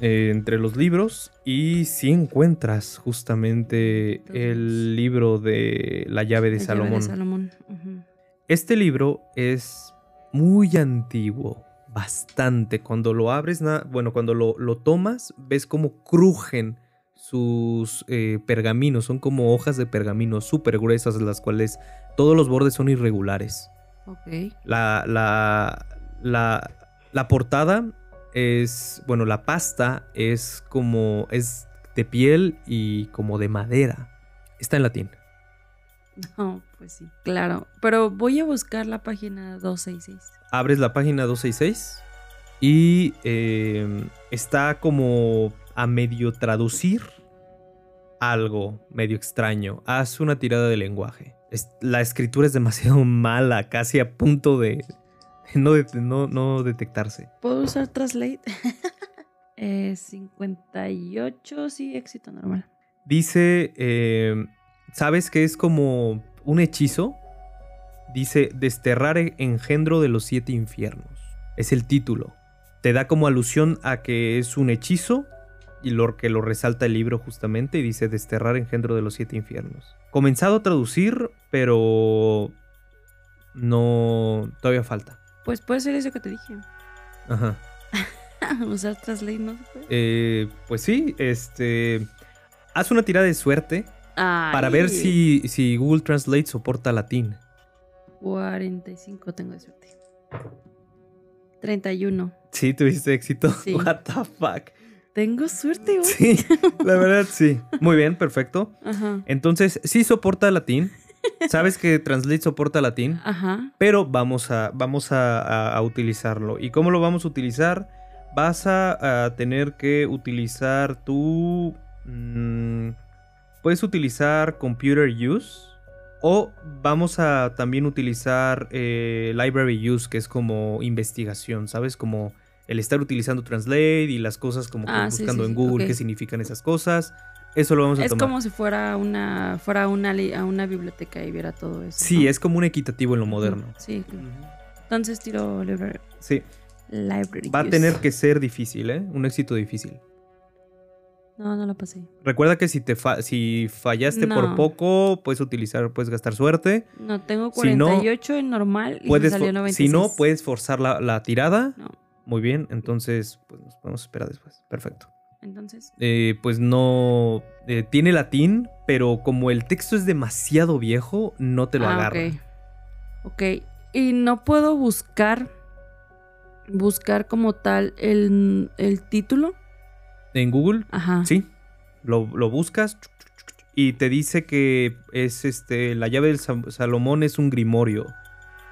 eh, entre los libros y si encuentras justamente el libro de la llave de La llave Salomón. de Salomón. Este libro es muy antiguo, bastante. Cuando lo abres, bueno, cuando lo, lo tomas, ves cómo crujen sus eh, pergaminos. Son como hojas de pergamino súper gruesas, las cuales todos los bordes son irregulares. Ok. La, la, la, la portada es, bueno, la pasta es como, es de piel y como de madera. Está en latín. [laughs] No, pues sí. Claro. Pero voy a buscar la página 266. abres la página 266 y eh, está como a medio traducir algo medio extraño. Haz una tirada de lenguaje. Es- la escritura es demasiado [laughs] mala, casi a punto de, no, de no- no detectarse. ¿Puedo usar Translate? [laughs] eh, 58, sí, éxito normal. Dice, eh, ¿sabes que es como un hechizo? Dice, desterrar e- engendro de los siete infiernos. Es el título. Te da como alusión a que es un hechizo y lo que lo resalta el libro justamente y dice desterrar engendro de los siete infiernos. Comenzado a traducir, pero no, todavía falta. Pues puede ser eso que te dije. Ajá. [laughs] usar Translate no se puede. Eh, pues sí, este, haz una tirada de suerte para ver si, si Google Translate soporta latín. 45 tengo de suerte. 31. Sí, tuviste éxito. Sí. [laughs] What the fuck. Tengo suerte hoy. Sí, la verdad sí. Muy bien, perfecto. Ajá. Entonces, sí soporta latín. Sabes que Translate soporta latín, Ajá. pero vamos a, vamos a, a- a utilizarlo. ¿Y cómo lo vamos a utilizar? Vas a, a tener que utilizar tu... mm, puedes utilizar Computer Use. O vamos a también utilizar eh, Library Use, que es como investigación, ¿sabes? Como el estar utilizando Translate y las cosas como que Ah, buscando sí, en Google qué significan esas cosas. Eso lo vamos a Es tomar. como si fuera una fuera una li- a una biblioteca y viera todo eso. Sí, ¿no? es como un equitativo en lo moderno. Sí. Entonces tiro library. Sí, library va a tener que ser difícil, ¿eh? Un éxito difícil. No, no lo pasé. Recuerda que si te fa- si fallaste por poco, puedes utilizar, puedes gastar suerte. No, tengo Si no, 48 en normal y Puedes me salió fo- 96. si no, puedes forzar la, la tirada. No. Muy bien, entonces pues nos podemos esperar después. Perfecto. Entonces, Eh, pues no. eh, tiene latín, pero como el texto es demasiado viejo, no te lo ah, agarra. ok. Ok. Y no puedo buscar buscar como tal el, el título. En Google, Ajá. sí. Lo, lo buscas y te dice que es este. La llave del Sa- Salomón es un grimorio.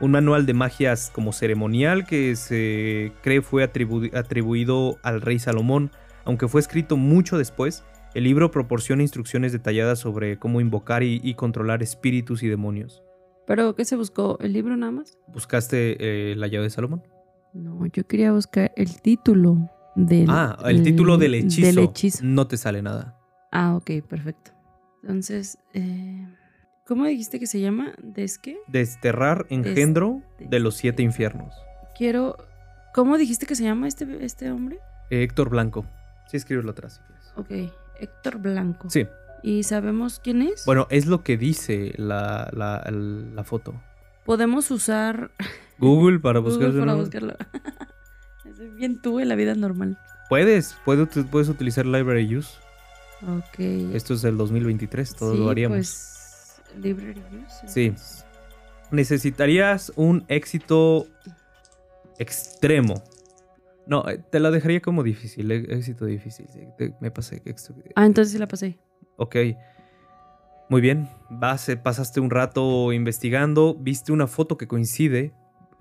Un manual de magias como ceremonial que se cree fue atribu- atribuido al rey Salomón, aunque fue escrito mucho después. El libro proporciona instrucciones detalladas sobre cómo invocar y, y controlar espíritus y demonios. Pero ¿qué se buscó? ¿El libro nada más? ¿Buscaste eh, la llave de Salomón? No, yo quería buscar el título del ah, el título del hechizo. Del hechizo. No te sale nada. Ah, ok, perfecto. Entonces, eh, ¿cómo dijiste que se llama? ¿Des qué? Desterrar engendro de los siete infiernos. Quiero. ¿Cómo dijiste que se llama este, este hombre? Eh, Héctor Blanco. Sí, escríbelo atrás si quieres. Ok, Héctor Blanco. Sí. ¿Y sabemos quién es? Bueno, es lo que dice la, la, la foto. Podemos usar Google para Google buscar su para buscarlo. [laughs] Bien tú en la vida normal. Puedes, puedes, puedes utilizar Library Use. Ok. Esto es del 2023, todo Sí, lo haríamos. Pues, library use. Sí. Necesitarías un éxito extremo. No, eh, te la dejaría como difícil, eh, éxito difícil. me pasé. Ah, entonces sí la pasé. Ok. Muy bien. Vas, eh, pasaste un rato investigando, viste una foto que coincide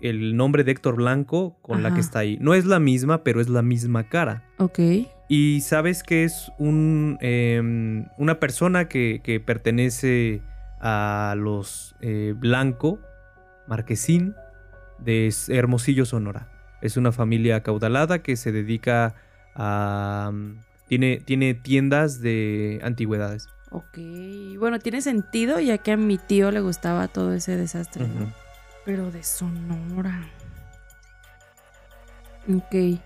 el nombre de Héctor Blanco con la que está ahí. No es la misma, pero es la misma cara. Ok. Y sabes que es un, em, una persona que, que pertenece a los eh, Blanco, Marquesín, de Hermosillo, Sonora. Es una familia acaudalada que se dedica a... mm, Tiene, tiene tiendas de antigüedades. Ok, bueno, tiene sentido ya que a mi tío le gustaba todo ese desastre, ¿no? Pero de Sonora. Ok.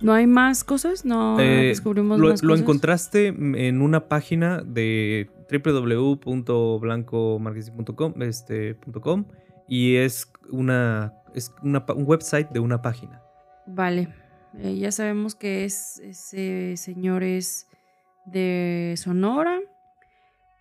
¿No hay más cosas? ¿No Eh, descubrimos Lo, más lo cosas? encontraste en una página de www.blancomarquesín.com este, com, y es una es una un website de una página. Vale. Eh, ya sabemos que es, ese señor es de Sonora.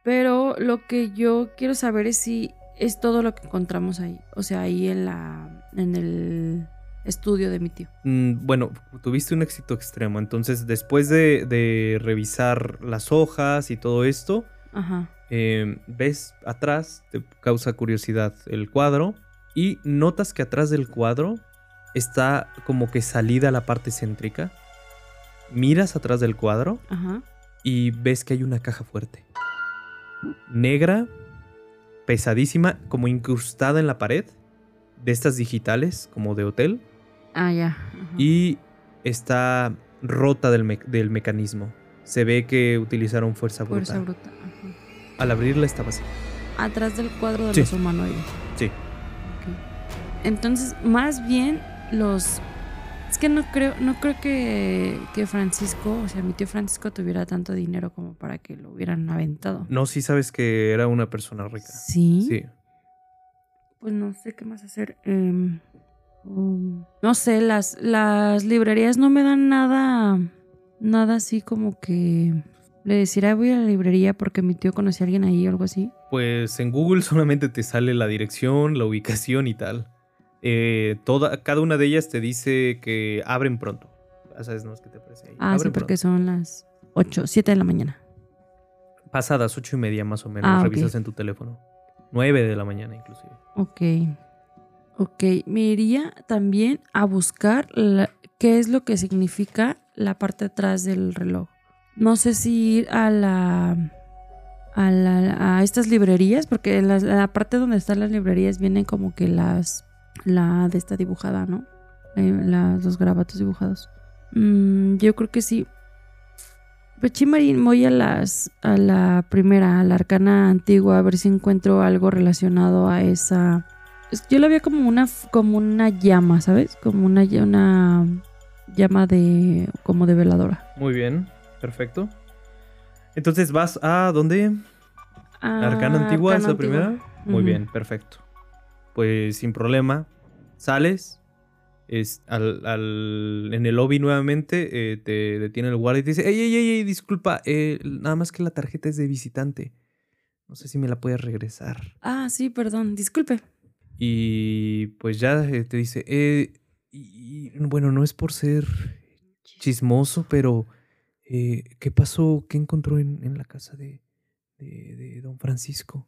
Pero lo que yo quiero saber es si es todo lo que encontramos ahí. O sea, ahí en la. en el estudio de mi tío. Mm, Bueno, tuviste un éxito extremo. Entonces, después de, de revisar las hojas y todo esto, Ajá. eh, ves atrás, te causa curiosidad el cuadro. Y notas que atrás del cuadro está como que salida la parte céntrica. Miras atrás del cuadro Ajá. y ves que hay una caja fuerte. Negra, pesadísima, como incrustada en la pared. De estas digitales, como de hotel. Ah, ya. Ajá. Y está rota del, me- del mecanismo. Se ve que utilizaron fuerza bruta. Fuerza bruta. Ajá. Al abrirla estaba así. Atrás del cuadro de Sí. los humanoides. Sí. Entonces, más bien los. Es que no creo, no creo que, que Francisco, o sea, mi tío Francisco tuviera tanto dinero como para que lo hubieran aventado. No, sí sabes que era una persona rica. Sí. Sí. Pues no sé qué más hacer. Em, um, no sé, las, las librerías no me dan nada. Nada así como que. Le decir, "Ay, voy a la librería porque mi tío conocía a alguien ahí o algo así. Pues en Google [laughs] solamente te sale la dirección, la ubicación y tal. Eh, toda, cada una de ellas te dice que abren pronto. Ya sabes, no es que te aparece ahí. Ah, sí, porque pronto. son las 8, 7 de la mañana. Pasadas ocho y media más o menos. Ah, revisas en tu teléfono. Nueve de la mañana inclusive. Ok. Ok, me iría también a buscar la- qué es lo que significa la parte atrás del reloj. No sé si ir a la a, la- a estas librerías, porque en la, la parte donde están las librerías vienen como que las la de esta dibujada, ¿no? Eh, los garabatos dibujados. Mm, yo creo que sí. Pues Chimarín, voy a las a la primera, a la arcana antigua, a ver si encuentro algo relacionado a esa. es- Yo la veía como una como una llama, ¿sabes? Como una, una llama de como de veladora. Muy bien, perfecto. Entonces vas a dónde? Ah, Arcana Antigua es la Arcana primera. Muy bien, perfecto. Pues sin problema. Sales. Es al, al- en el lobby nuevamente eh, te detiene el guardia y te dice, ey, ey, ey, ey, disculpa, eh, nada más que la tarjeta es de visitante. No sé si me la puedes regresar. Ah, sí, perdón, disculpe. Y pues ya eh, te dice, eh, y, bueno, no es por ser chismoso, pero ¿qué pasó? ¿Qué encontró en, en la casa de, de, de don Francisco?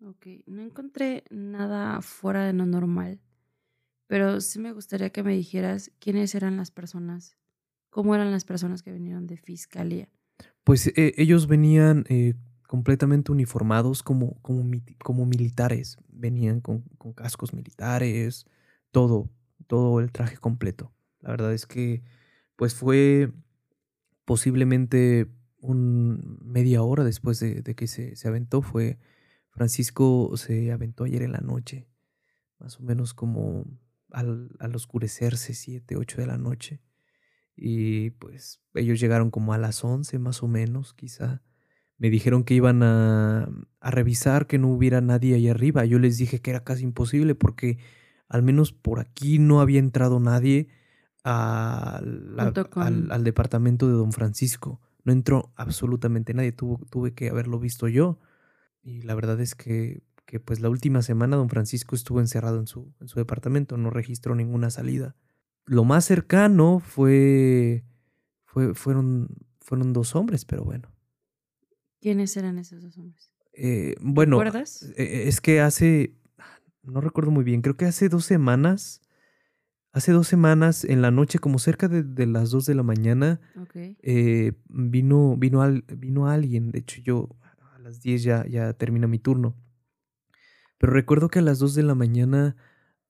Ok, no encontré nada fuera de lo normal, pero sí me gustaría que me dijeras quiénes eran las personas, cómo eran las personas que vinieron de fiscalía. Pues eh, ellos venían eh, completamente uniformados como, como, como militares. Venían con, con cascos militares, todo, todo el traje completo. La verdad es que pues fue posiblemente un media hora después de, de que se, se aventó. Fue Francisco se aventó ayer en la noche, más o menos como al, al oscurecerse, 7, 8 de la noche. Y pues ellos llegaron como a las 11 más o menos, quizá. Me dijeron que iban a, a revisar que no hubiera nadie ahí arriba. Yo les dije que era casi imposible porque al menos por aquí no había entrado nadie a la- Junto con- al, al departamento de don Francisco. No entró absolutamente nadie. Tuvo- tuve que haberlo visto yo. Y la verdad es que, que pues la última semana don Francisco estuvo encerrado en su, en su departamento. No registró ninguna salida lo más cercano fue, fue fueron, fueron dos hombres, pero bueno. ¿Quiénes eran esos dos hombres? Eh, bueno, ¿Recuerdas? eh, es que hace, no recuerdo muy bien, creo que hace dos semanas, hace dos semanas, en la noche, como cerca de, de las 2 de la mañana, Ok. eh, vino, vino, al- vino alguien. De hecho, yo las 10 ya, ya termina mi turno. Pero recuerdo que a las 2 de la mañana,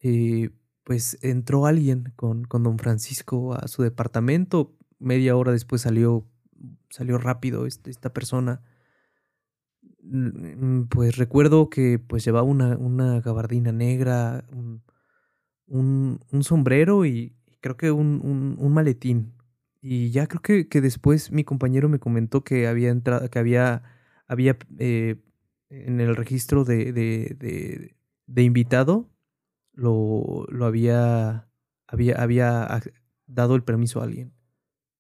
eh, pues entró alguien con, con don Francisco a su departamento. Media hora después salió, salió rápido esta persona. Mm, Pues recuerdo que pues llevaba una, una gabardina negra, un, un- sombrero y creo que un, un- un maletín. Y ya creo que, que después mi compañero me comentó que había entrado, que había, había eh, en el registro de, de, de- de invitado, lo, lo había, había, había dado el permiso a alguien.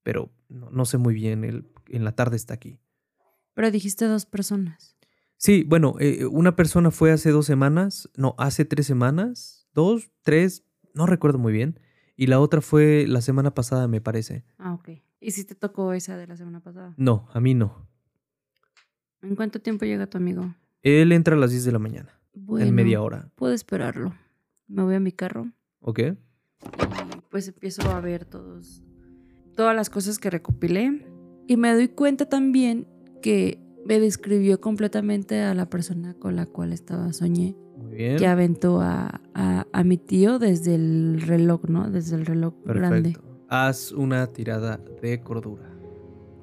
Pero no, no sé muy bien, en la tarde está aquí. Pero dijiste dos personas. Sí, bueno, eh, una persona fue hace dos semanas, no, hace tres semanas, dos, tres, no recuerdo muy bien. Y la otra fue la semana pasada, me parece. Ah, ok. ¿Y si te tocó esa de la semana pasada? No, a mí no. ¿En cuánto tiempo llega tu amigo? Él entra a las 10 de la mañana, Bueno, en media hora. Puedo esperarlo. Me voy a mi carro ¿Ok? y pues empiezo a ver todos, todas las cosas que recopilé. Y me doy cuenta también que me describió completamente a la persona con la cual estaba soñé. Muy bien. Que aventó a, a- a mi tío desde el reloj, ¿no? Desde el reloj grande. Perfecto. Haz una tirada de cordura.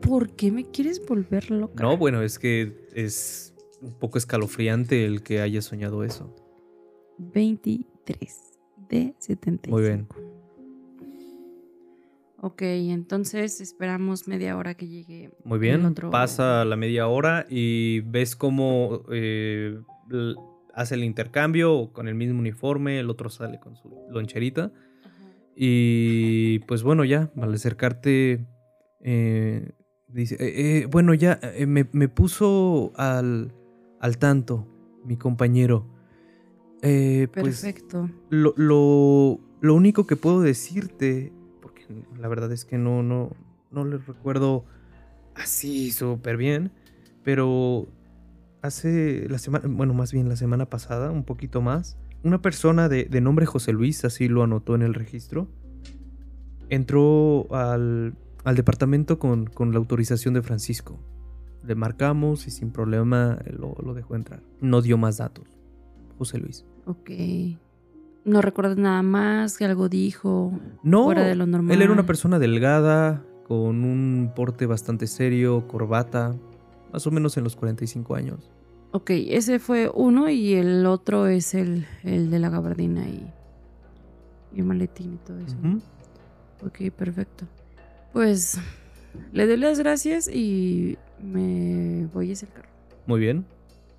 ¿Por qué me quieres volver loca? No, bueno, es que es un poco escalofriante el que haya soñado eso. 23 de 75. Muy bien. Ok, entonces esperamos media hora que llegue. Muy bien. otro- Pasa la media hora y ves cómo eh, hace el intercambio con el mismo uniforme, el otro sale con su loncherita. Ajá. Y pues bueno, ya, al acercarte, eh, dice, eh, eh, bueno, ya eh, me, me puso al, al tanto mi compañero. Eh, pues Perfecto. lo, lo, lo único que puedo decirte, porque la verdad es que no, no, no les recuerdo así súper bien, pero hace la semana, bueno, más bien la semana pasada, un poquito más, una persona de, de nombre José Luis, así lo anotó en el registro, entró al, al departamento con, con la autorización de Francisco. Le marcamos y sin problema lo, lo dejó entrar. No dio más datos. José Luis. Ok. No recuerdas nada más, que algo dijo. No, Fuera de lo normal. él era una persona delgada, con un porte bastante serio, corbata, más o menos en los 45 años. Ok, ese fue uno y el otro es el, el de la gabardina y, y el maletín y todo eso. Ujú. Ok, perfecto. Pues le doy las gracias y me voy a ese carro. Muy bien.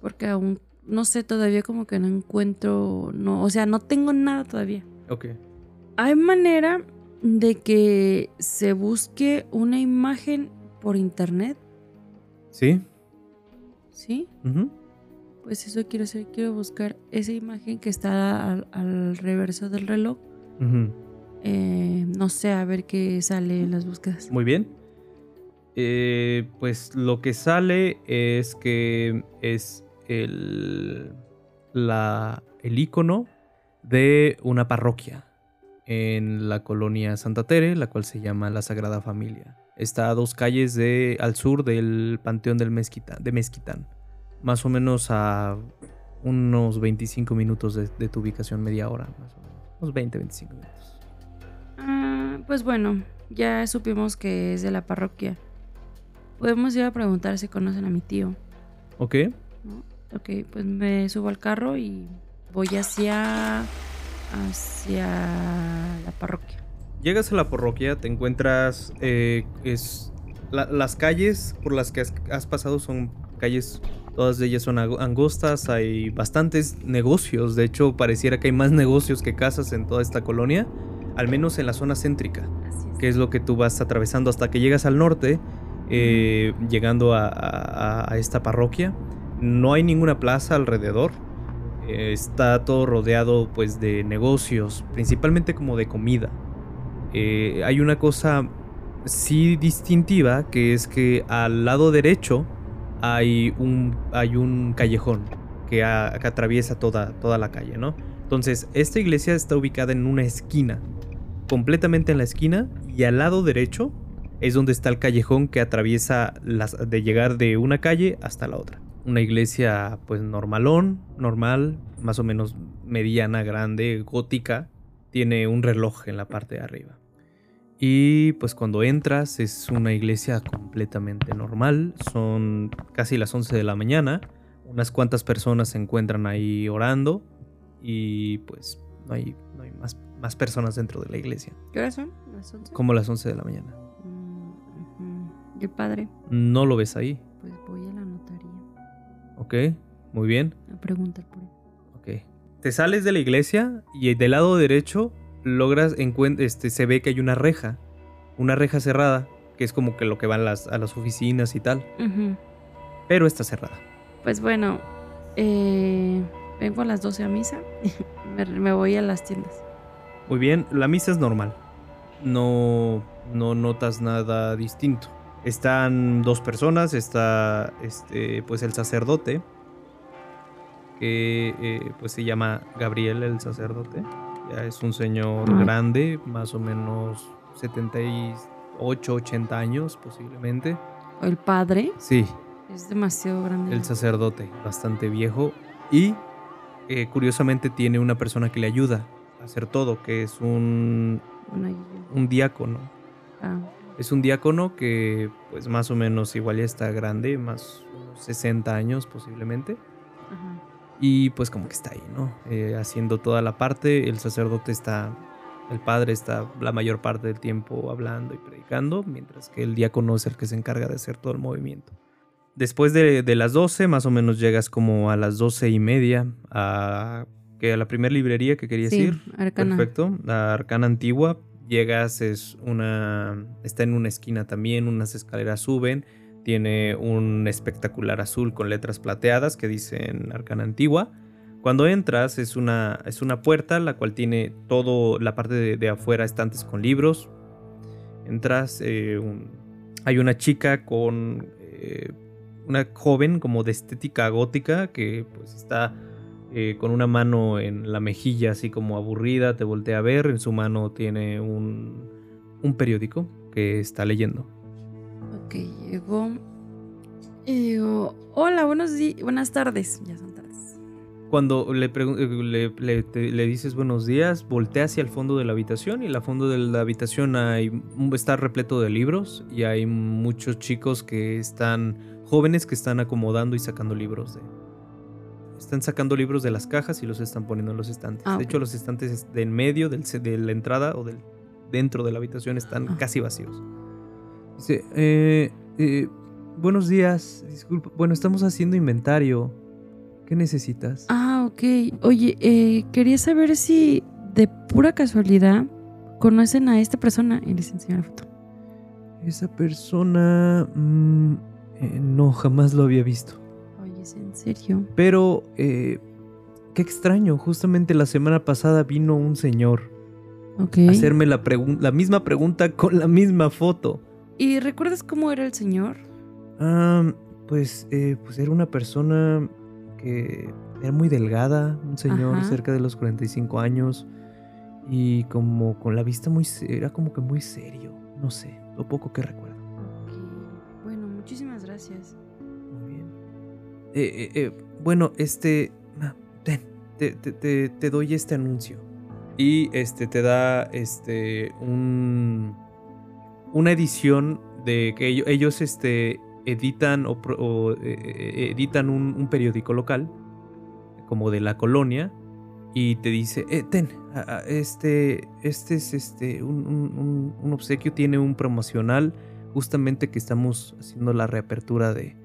Porque aún no sé todavía como que no encuentro, no, o sea, no tengo nada todavía. Ok. ¿Hay manera de que se busque una imagen por internet? ¿Sí? ¿Sí? Ujú. Pues eso quiero hacer, quiero buscar esa imagen que está al, al reverso del reloj. Ujú. Eh, no sé, a ver qué sale en las búsquedas. Muy bien. Eh, pues lo que sale es que es el, el icono de una parroquia en la colonia Santa Tere, la cual se llama la Sagrada Familia. Está a dos calles al sur del Panteón del Mezquita, de Mezquitán. Más o menos a unos 25 minutos de, de tu ubicación, media hora, más o menos. Unos 20, 25 minutos. Ah, pues bueno, ya supimos que es de la parroquia. Podemos ir a preguntar si conocen a mi tío. ¿Ok? ¿no? Ok, pues me subo al carro y voy hacia hacia la parroquia. Llegas a la parroquia, te encuentras. eh, es, la- las calles por las que has, has pasado son calles. Todas ellas son angostas. Hay bastantes negocios. De hecho, pareciera que hay más [laughs] negocios que casas en toda esta colonia. Al menos en la zona céntrica, es. que es lo que tú vas atravesando hasta que llegas al norte. eh, llegando a, a- a esta parroquia. No hay ninguna plaza alrededor. Eh, está todo rodeado pues de negocios, principalmente como de comida. Eh, hay una cosa sí distintiva que es que al lado derecho hay un, hay un callejón que, a- que atraviesa toda, toda la calle, ¿no? Entonces, esta iglesia está ubicada en una esquina completamente en la esquina y al lado derecho es donde está el callejón que atraviesa las, de llegar de una calle hasta la otra. Una iglesia pues normalón, normal, más o menos mediana, grande, gótica. Tiene un reloj en la parte de arriba. Y pues cuando entras es una iglesia completamente normal. Son casi las 11 de la mañana. Unas cuantas personas se encuentran ahí orando. Y pues no hay, más, personas dentro de la iglesia. ¿Qué horas son? ¿Las 11? Como las 11 de la mañana. Mm, Qué padre. No lo ves ahí. Pues voy a la notaría Ok, muy bien. a preguntar por él. Ok. Te sales de la iglesia y del lado derecho logras este se ve que hay una reja, una reja cerrada, que es como que lo que van las, a las oficinas y tal, pero está cerrada. Pues bueno, eh, vengo a las 12 a misa. [laughs] me, me voy a las tiendas. Muy bien, la misa es normal. No no notas nada distinto. Están dos personas, está este pues el sacerdote que eh, pues se llama Gabriel el sacerdote. Ya es un señor grande, más o menos 78, 80 años posiblemente. O el padre Sí, es demasiado grande. el sacerdote, bastante viejo. Y eh, curiosamente tiene una persona que le ayuda hacer todo, que es un, un diácono. Ah, Es un diácono que pues más o menos igual ya está grande, más unos 60 años posiblemente. ajá. Y pues como que está ahí, ¿no? Eh, haciendo toda la parte. El sacerdote está, el padre está la mayor parte del tiempo hablando y predicando, mientras que el diácono es el que se encarga de hacer todo el movimiento. Después de, de las 12, más o menos llegas como a las 12 y media a, que a la primera librería que querías Sí, ir. Arcana. Perfecto. La Arcana Antigua. Llegas, es una. Está en una esquina también, unas escaleras suben. Tiene un espectacular azul con letras plateadas que dicen Arcana Antigua. Cuando entras es una, es una puerta la cual tiene todo la parte de, de afuera estantes con libros. Entras, eh, un- hay una chica con eh, una joven como de estética gótica que pues está eh, con una mano en la mejilla así como aburrida, te voltea a ver, en su mano tiene un, un periódico que está leyendo. Ok, llegó. Y digo, hola, buenos días, buenas tardes. Ya son tardes. Cuando le, eh, le, le- te- le dices buenos días, voltea hacia el fondo de la habitación y en el fondo de la habitación hay, está repleto de libros y hay muchos chicos que están, jóvenes que están acomodando y sacando libros de... Están sacando libros de las cajas y los están poniendo en los estantes. Ah, de hecho, los estantes de en medio del, de la entrada o del dentro de la habitación están Ah. casi vacíos. Dice, "Eh, eh, buenos días, disculpa, bueno, estamos haciendo inventario. ¿Qué necesitas? Ah, ok. Oye, eh, quería saber si de pura casualidad conocen a esta persona. Y les enseño la foto. Esa persona... mm, eh, no, jamás lo había visto. Oye, ¿es en serio? Pero... eh, qué extraño, justamente la semana pasada vino un señor a hacerme la, la misma pregunta con la misma foto. ¿Y recuerdas cómo era el señor? Ah, pues, eh, pues era una persona que era muy delgada, un señor Ajá. cerca de los 45 años y como con la vista muy... era como que muy serio, no sé, lo poco que recuerdo. Ok. Bueno, muchísimas gracias. Eh, eh, bueno, este. ah, ten, te, doy este anuncio. Y este te da este un una edición de que ello- ellos, este editan o, eh, editan un, periódico local como de la colonia y te dice eh, ten este este es este un obsequio tiene un promocional justamente que estamos haciendo la reapertura de,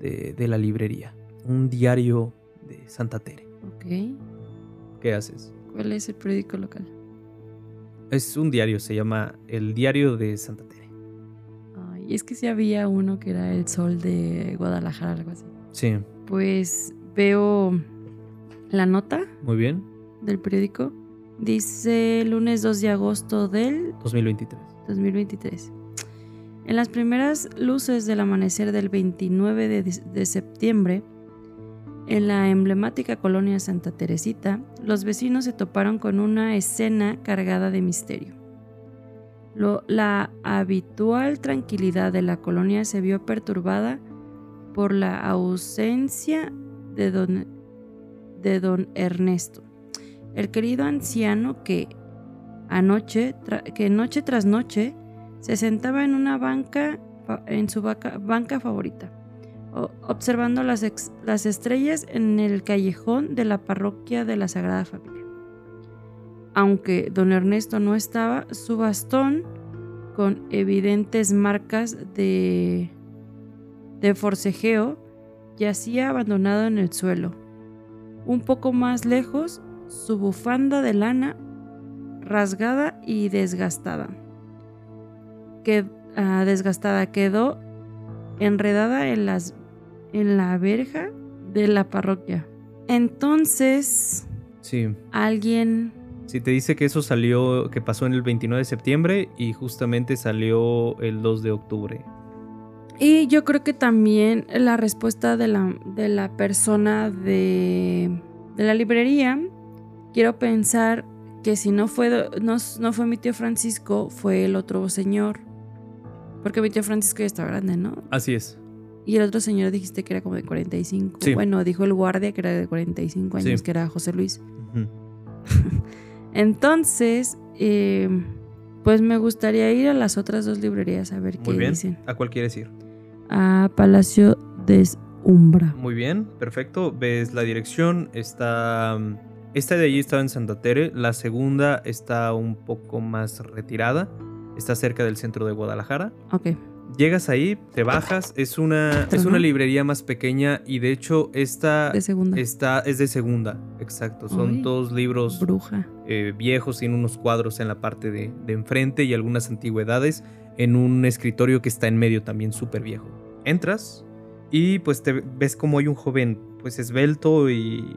de, de la librería. Un diario de Santa Tere. Ok. ¿Qué haces? ¿Cuál es el periódico local? Es un diario, se llama El Diario de Santa Tere. Ay, es que sí había uno que era el sol de Guadalajara, algo así. Sí, Pues veo la nota muy bien. del periódico. Dice lunes 2 de agosto del 2023. 2023. En las primeras luces del amanecer del 29 de, septiembre, en la emblemática colonia Santa Teresita, los vecinos se toparon con una escena cargada de misterio. la habitual tranquilidad de la colonia se vio perturbada por la ausencia de don, de don Ernesto, el querido anciano que anoche, que noche tras noche se sentaba en una banca, en su banca favorita, observando las, las estrellas en el callejón de la parroquia de la Sagrada Familia. Aunque don Ernesto no estaba, su bastón, con evidentes marcas de, de forcejeo, yacía abandonado en el suelo. Un poco más lejos, su bufanda de lana, rasgada y desgastada. Que, ah, desgastada quedó enredada en, las, en la verja de la parroquia. Entonces, sí. alguien si te dice que eso salió, que pasó en el 29 de septiembre y justamente salió el 2 de octubre. Y yo creo que también la respuesta de la, de la persona de, de la librería, quiero pensar que si no fue, no, no, fue mi tío Francisco, fue el otro señor. Porque tío Francisco ya está grande, ¿no? Así es. Y el otro señor dijiste que era como de 45. Bueno, dijo el guardia que era de 45 años, que era José Luis. [laughs] Entonces, eh, pues me gustaría ir a las otras dos librerías a ver qué bien. dicen. ¿A cuál quieres ir? A Palacio de Umbra. Muy bien, perfecto. Ves la dirección, está... Esta de allí estaba en Santa Tere, la segunda está un poco más retirada, está cerca del centro de Guadalajara. Ok. Llegas ahí, te bajas, es una, es una librería más pequeña y de hecho esta de segunda. Está, es de segunda, exacto. Son dos libros bruja. Eh, viejos, tiene unos cuadros en la parte de, de, enfrente y algunas antigüedades en un escritorio que está en medio también súper viejo. Entras y pues te ves como hay un joven pues esbelto y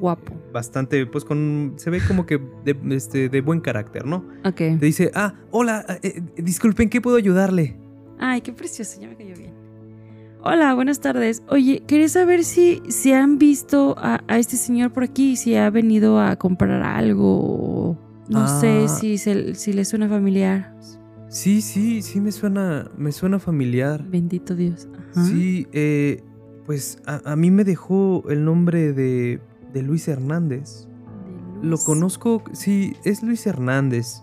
guapo. Bastante, pues con. Se ve como que de, este, de buen carácter, ¿no? Ok. Te dice, ah, hola, eh, disculpen, ¿qué puedo ayudarle? Ay, qué precioso, ya me cayó bien. Hola, buenas tardes. Oye, quería saber si, si han visto a, este señor por aquí, si ha venido a comprar algo. No sé ah. si, si le suena familiar. Sí, sí, sí me suena, me suena familiar. Bendito Dios. Sí, eh, pues a, mí me dejó el nombre de, de Luis Hernández. Lo conozco, sí, es Luis Hernández.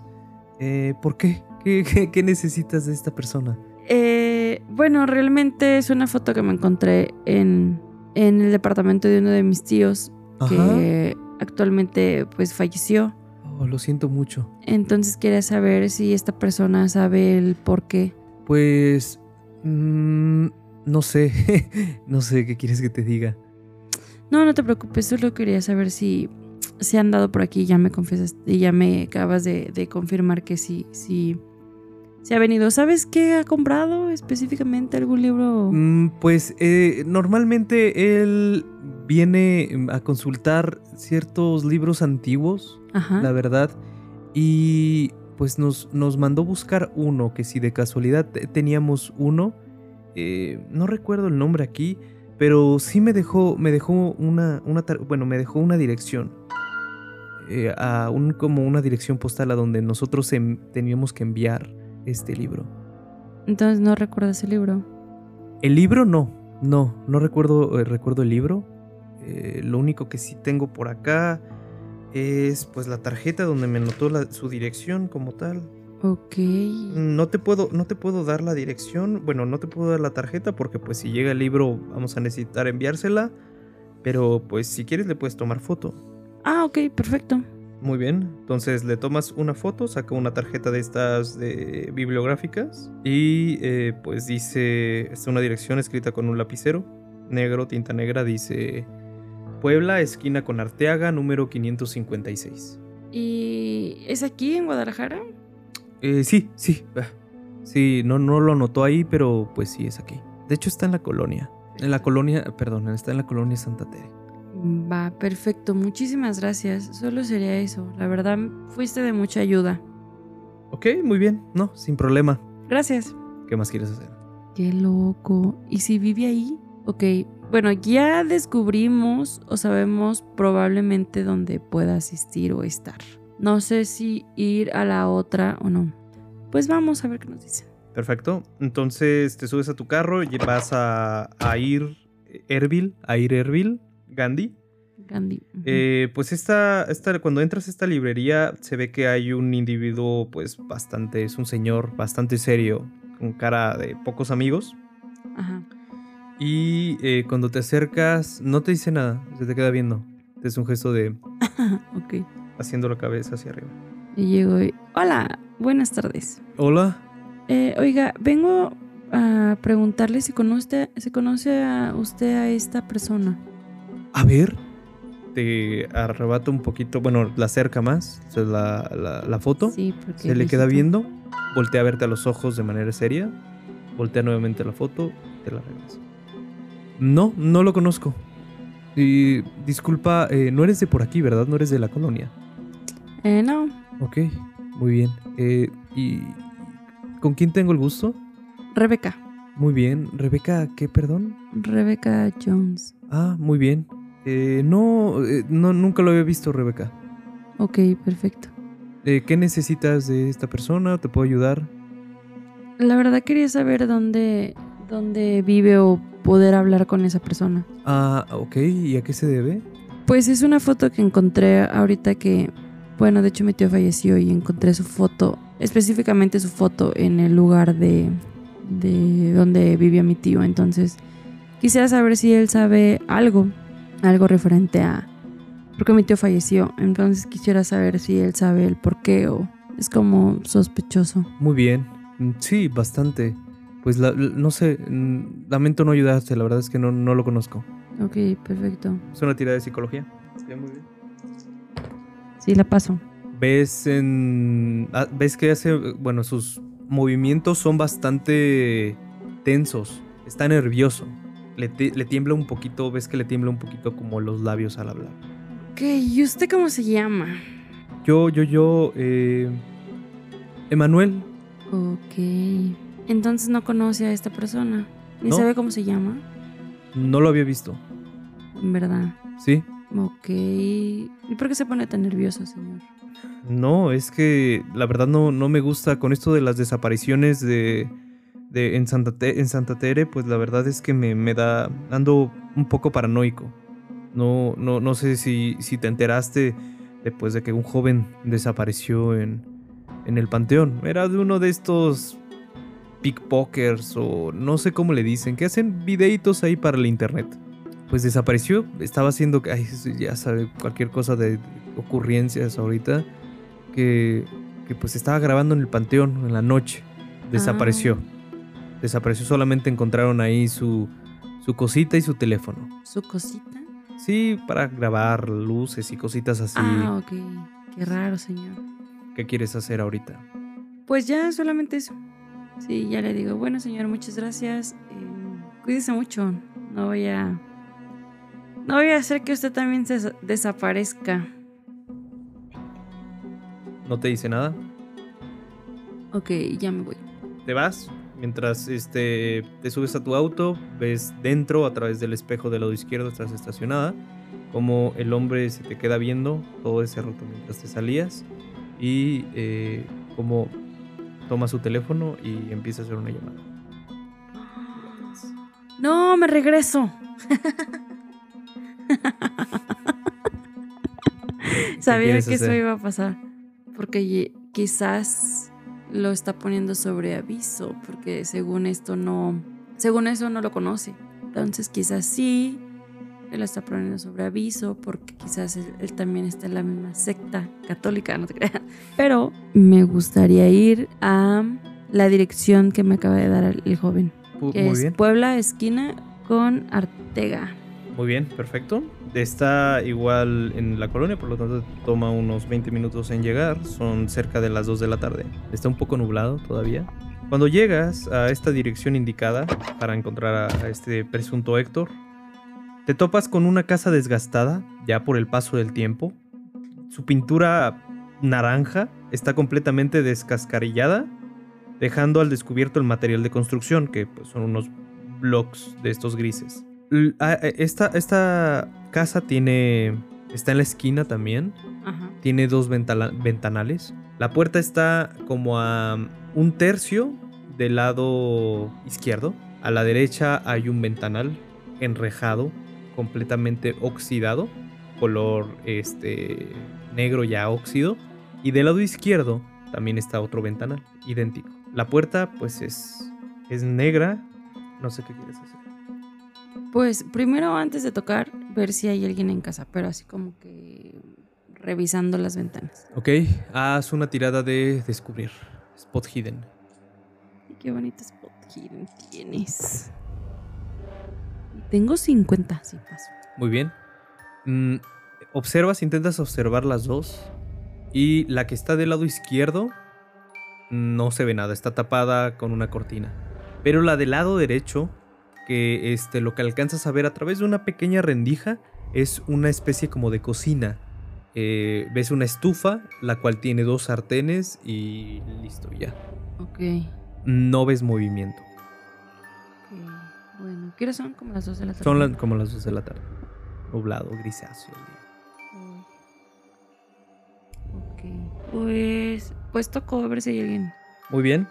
Eh, ¿Por qué? ¿Qué, qué necesitas de esta persona? Eh, bueno, realmente es una foto que me encontré en, el departamento de uno de mis tíos que actualmente pues falleció. Oh, lo siento mucho. Entonces quería saber si esta persona sabe el por qué. Pues... Mm, no sé, [laughs] no sé qué quieres que te diga. No, no te preocupes, solo quería saber si se han dado por aquí, ya me confiesas, y ya me acabas de, de confirmar que sí, sí se ha venido. ¿Sabes qué ha comprado específicamente algún libro? Mm, pues eh, normalmente él viene a consultar ciertos libros antiguos, la verdad, y pues nos, nos mandó buscar uno, que si de casualidad teníamos uno, eh, no recuerdo el nombre aquí, pero sí me dejó, me dejó una, una bueno, me dejó una dirección. Eh, a un, como una dirección postal a donde nosotros em, teníamos que enviar este libro. Entonces no recuerdas el libro. El libro no, no, no recuerdo, eh, recuerdo el libro. Eh, lo único que sí tengo por acá es pues la tarjeta donde me anotó su dirección como tal. Ok. No te puedo, no te puedo dar la dirección, bueno, no te puedo dar la tarjeta porque pues si llega el libro vamos a necesitar enviársela. Pero pues si quieres le puedes tomar foto. Ah, ok, perfecto. Muy bien, entonces le tomas una foto, saca una tarjeta de estas de bibliográficas y eh, pues dice, es una dirección escrita con un lapicero negro, tinta negra, dice Puebla, esquina con Arteaga, número 556. ¿Y es aquí en Guadalajara? Eh, sí, sí, sí, no, no lo anotó ahí, pero pues sí es aquí. De hecho está en la colonia, en la colonia, perdón, está en la colonia Santa Tere. Va, perfecto. Muchísimas gracias. Solo sería eso. La verdad, fuiste de mucha ayuda. Ok, muy bien. No, sin problema. Gracias. ¿Qué más quieres hacer? Qué loco. ¿Y si vive ahí? Ok. Bueno, ya descubrimos o sabemos probablemente dónde pueda asistir o estar. No sé si ir a la otra o no. pues vamos a ver qué nos dicen. Perfecto. Entonces te subes a tu carro y vas a, a ir Erbil, a ir Erbil, Gandhi. Gandhi. Eh, pues esta, esta, cuando entras a esta librería se ve que hay un individuo pues bastante, es un señor bastante serio, con cara de pocos amigos. Ajá. Y eh, cuando te acercas no te dice nada, se te queda viendo. Es un gesto de [laughs] ok. Haciendo la cabeza hacia arriba. Y llego y. Hola, buenas tardes. Hola. Eh, oiga, vengo a preguntarle si conoce, si conoce a usted a esta persona. A ver. Te arrebata un poquito, bueno, la acerca más, o sea, la, la- la foto. Sí, porque. Se le queda viendo, voltea a verte a los ojos de manera seria, voltea nuevamente la foto, te la regresa. No, no lo conozco. Y disculpa, eh, no eres de por aquí, ¿verdad? No eres de la colonia. Eh, no, Ok, muy bien. Eh, ¿Y con quién tengo el gusto? Rebeca. Muy bien. Rebeca, ¿qué, perdón? Rebeca Jones. Ah, muy bien. Eh, no, eh, no, nunca lo había visto, Rebeca. Ok, perfecto. Eh, ¿Qué necesitas de esta persona? ¿Te puedo ayudar? La verdad quería saber dónde, dónde vive o poder hablar con esa persona. Ah, ok. ¿Y a qué se debe? Pues es una foto que encontré ahorita que, bueno, de hecho mi tío falleció y encontré su foto, específicamente su foto en el lugar de, de donde vivía mi tío. Entonces, quisiera saber si él sabe algo, algo referente a... Porque mi tío falleció, entonces quisiera saber si él sabe el por qué o es como sospechoso. Muy bien. Mm, Sí, bastante. Pues la- no sé, mm, lamento no ayudarte, la verdad es que no, no lo conozco. Ok, perfecto. Es una tirada de psicología. muy bien. Sí, la paso. Ves en. ah, ves que hace. Bueno, sus movimientos son bastante tensos. Está nervioso. Le, le tiembla un poquito, ves que le tiembla un poquito como los labios al hablar. Ok, ¿y usted cómo se llama? Yo, yo, yo. Eh, Emanuel. Ok. Entonces no conoce a esta persona. Ni No. sabe cómo se llama, No lo había visto. en verdad. ¿Sí? Ok. ¿Y por qué se pone tan nervioso, señor? No, es que la verdad no, no me gusta con esto de las desapariciones de, de en, Santa en Santa Tere, pues la verdad es que me, me da, ando un poco paranoico. No, no, no sé si, si te enteraste después de que un joven desapareció en, en el panteón. Era de uno de estos pickpokers o no sé cómo le dicen, que hacen videitos ahí para el internet. Pues desapareció, estaba haciendo, ay, ya sabe, cualquier cosa de ocurrencias ahorita, que, que pues estaba grabando en el panteón en la noche. Desapareció. Desapareció, solamente encontraron ahí su, su cosita y su teléfono. ¿Su cosita? Sí, para grabar luces y cositas así. Ah, ok. Qué raro, señor. ¿Qué quieres hacer ahorita? Pues ya, solamente eso. Sí, ya le digo, bueno, señor, muchas gracias. Eh, cuídese mucho. No voy a... No voy a hacer que usted también se des- desaparezca. ¿No te dice nada? Ok, ya me voy. Te vas. Mientras este, te subes a tu auto, ves dentro, a través del espejo del lado izquierdo, estás estacionada, como el hombre se te queda viendo todo ese rato mientras te salías y eh, como toma su teléfono y empieza a hacer una llamada. No, me regreso. [laughs] Sabía que eso iba a pasar. Porque quizás lo está poniendo sobre aviso. Porque según esto no. Según eso no lo conoce. Entonces quizás sí. Él lo está poniendo sobre aviso. Porque quizás él, él también está en la misma secta católica, no te creas. Pero me gustaría ir a la dirección que me acaba de dar el, joven. Que Muy es bien, Puebla, esquina con Artega. Muy bien, perfecto. Está igual en la colonia, por lo tanto toma unos 20 minutos en llegar. Son cerca de las 2 de la tarde. Está un poco nublado todavía. Cuando llegas a esta dirección indicada para encontrar a, este presunto Héctor, te topas con una casa desgastada ya por el paso del tiempo. Su pintura naranja está completamente descascarillada, dejando al descubierto el material de construcción, que pues, son unos blocks de estos grises. Ah, eh, Esta, esta casa tiene. está en la esquina también. Ajá. Tiene dos ventala- ventanales. La puerta está como a un tercio del lado izquierdo. A la derecha hay un ventanal enrejado, completamente oxidado, color este negro ya óxido. Y del lado izquierdo también está otro ventanal, idéntico. La puerta pues es, es negra. No sé qué quieres hacer. Pues primero antes de tocar, ver si hay alguien en casa, pero así como que revisando las ventanas. Ok, haz una tirada de descubrir. Spot hidden. qué bonito spot hidden tienes. Tengo 50, sí paso. Muy bien. Mm, observas, intentas observar las dos. Y la que está del lado izquierdo no se ve nada, está tapada con una cortina. Pero la del lado derecho, que este, lo que alcanzas a ver a través de una pequeña rendija, es una especie como de cocina. Eh, ves una estufa, la cual tiene dos sartenes y listo, ya. Ok. No ves movimiento. Bueno, ¿qué son? Como las dos de la tarde. Son como las dos de la tarde. Nublado, grisáceo el día. Ok. Pues, pues toco a ver si hay alguien. Muy bien.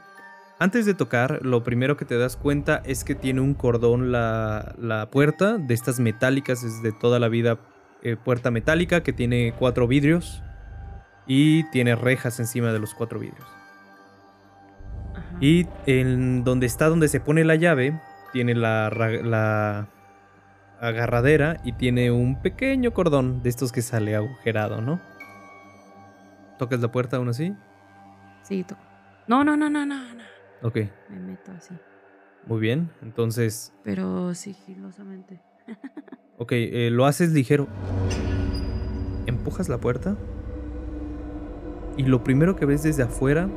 Antes de tocar, lo primero que te das cuenta es que tiene un cordón la, la puerta de estas metálicas desde toda la vida. Eh, puerta metálica que tiene cuatro vidrios y tiene rejas encima de los cuatro vidrios. Y en donde está donde se pone la llave, tiene la, la agarradera y tiene un pequeño cordón de estos que sale agujerado, ¿no? ¿Tocas la puerta aún así? Sí, toco. No, no, no, no, no, no. Ok. Me meto así. Muy bien, entonces... Pero sigilosamente. [laughs] ok, eh, lo haces ligero. Empujas la puerta. Y lo primero que ves desde afuera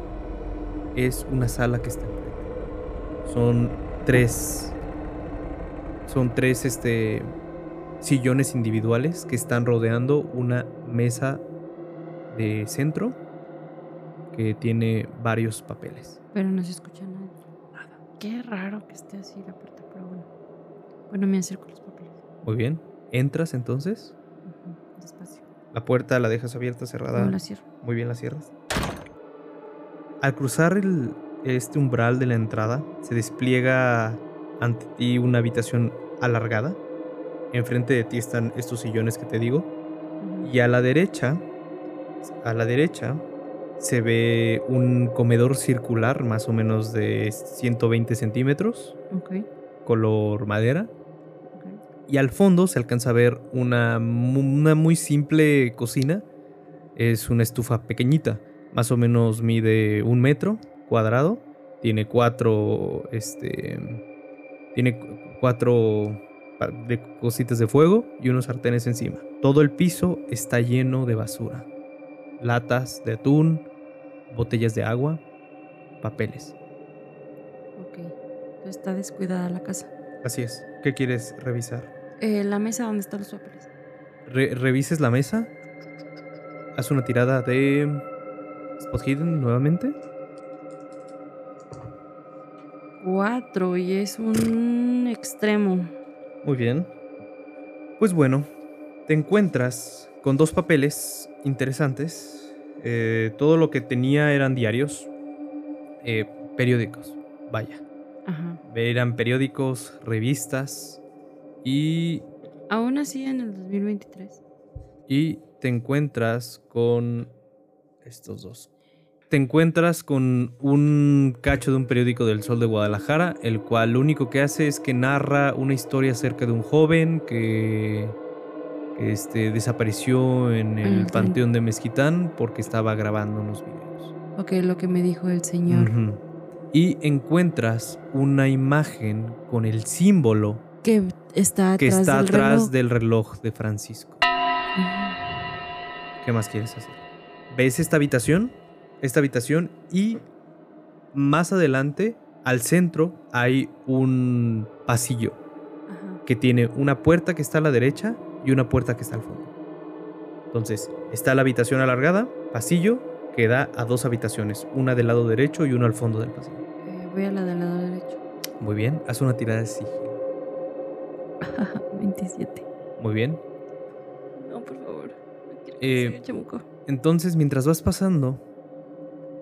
es una sala que está enfrente. Son tres. Son tres este, sillones individuales que están rodeando una mesa de centro que tiene varios papeles. Pero no se escucha nada. Nada. Qué raro que esté así la puerta, pero bueno. Bueno, me acerco los papeles. Muy bien. ¿Entras entonces? Despacio. La puerta la dejas abierta, cerrada. No la cierro. Muy bien, la cierras. Al cruzar el, este umbral de la entrada, se despliega ante ti una habitación alargada. Enfrente de ti están estos sillones que te digo. Y a la derecha, a la derecha, se ve un comedor circular, más o menos de 120 centímetros. Color madera. Y al fondo se alcanza a ver una, una muy simple cocina. Es una estufa pequeñita más o menos mide un metro cuadrado. Tiene cuatro, este, tiene cuatro de cositas de fuego y unos sartenes encima. Todo el piso está lleno de basura. Latas de atún, botellas de agua, papeles. Ok, está descuidada la casa. Así es. ¿Qué quieres revisar? Eh, la mesa donde están los papeles. revises la mesa. Haz una tirada de Spot Hidden nuevamente. Cuatro y es un extremo. Muy bien. Pues bueno, te encuentras con dos papeles interesantes. Eh, todo lo que tenía eran diarios. Eh, periódicos, vaya. Ajá. Eran periódicos, revistas y... Aún así en el 2023. Y te encuentras con estos dos. Te encuentras con un cacho de un periódico del Sol de Guadalajara, el cual lo único que hace es que narra una historia acerca de un joven que, este, desapareció en el panteón de Mezquitán porque estaba grabando unos videos. Ok, lo que me dijo el señor. Y encuentras una imagen con el símbolo que está atrás, que está del, atrás reloj. del reloj de Francisco. ¿Qué más quieres hacer? ves esta habitación, esta habitación y más adelante, al centro, hay un pasillo que tiene una puerta que está a la derecha y una puerta que está al fondo. Entonces, está la habitación alargada, pasillo, que da a dos habitaciones, una del lado derecho y una al fondo del pasillo. Eh, voy a la del lado derecho. Muy bien, haz una tirada de sigilo. [laughs] 27. Muy bien. No, por favor. Eh, entonces, mientras vas pasando,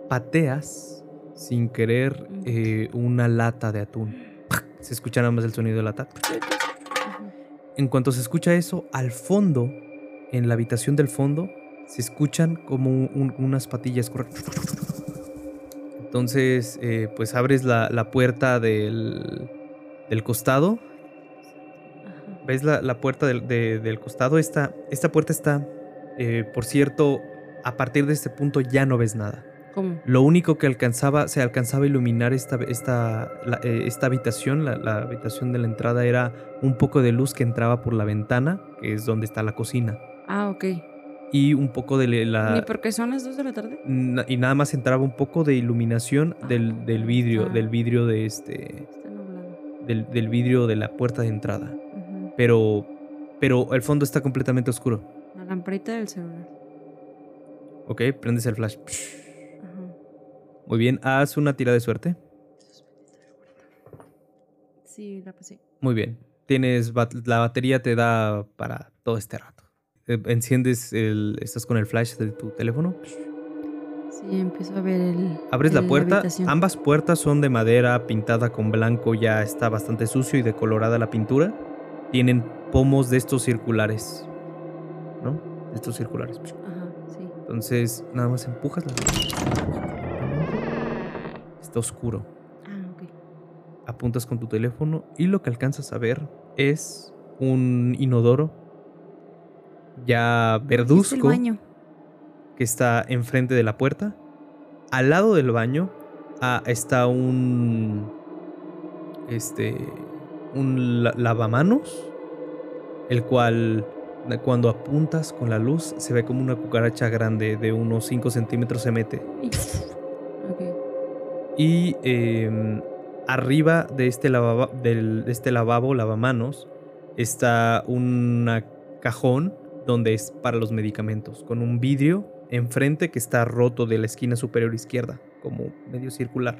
pateas sin querer Mm. eh, una lata de atún. Se escucha nada más el sonido de la lata. En cuanto se escucha eso, al fondo, en la habitación del fondo, se escuchan como un- unas patillas correr. Entonces, eh, pues abres la, la puerta del, del costado. Ajá. ¿Ves la, la puerta del, de- del costado? Esta, esta puerta está, eh, por cierto, a partir de este punto ya no ves nada. ¿Cómo? Lo único que alcanzaba, se alcanzaba a iluminar esta, esta, la- eh, esta habitación, la, la habitación de la entrada, era un poco de luz que entraba por la ventana, que es donde está la cocina. Ah, ok. Y un poco de la... ¿Ni porque son las 2 de la tarde? na- y nada más entraba un poco de iluminación del, del vidrio, Ah. del vidrio de este... Está nublado. Del, del vidrio de la puerta de entrada. Pero, pero el fondo está completamente oscuro. La lamparita del celular. ¿Ok? Prendes el flash. Ajá. Muy bien, haz una tira de suerte. Sí, la pasé. Muy bien. Tienes bat- la batería te da para todo este rato. Eh, Enciendes el estás con el flash de tu teléfono. Sí, empiezo a ver el. Abres la puerta. Ambas puertas son de madera pintada con blanco, ya está bastante sucio y decolorada la pintura. Tienen pomos de estos circulares. ¿No? De estos circulares. Ajá, sí. Entonces, nada más empujas la Está oscuro. Ah, ok. apuntas con tu teléfono y lo que alcanzas a ver es un inodoro ya Es el verduzco baño. que está enfrente de la puerta. Al lado del baño ah, está un este un la- lavamanos el cual cuando apuntas con la luz se ve como una cucaracha grande de unos 5 centímetros se mete Y-. Y eh, arriba de este, lavabo, de este lavabo, lavamanos, está un cajón donde es para los medicamentos, con un vidrio enfrente que está roto de la esquina superior izquierda, como medio circular.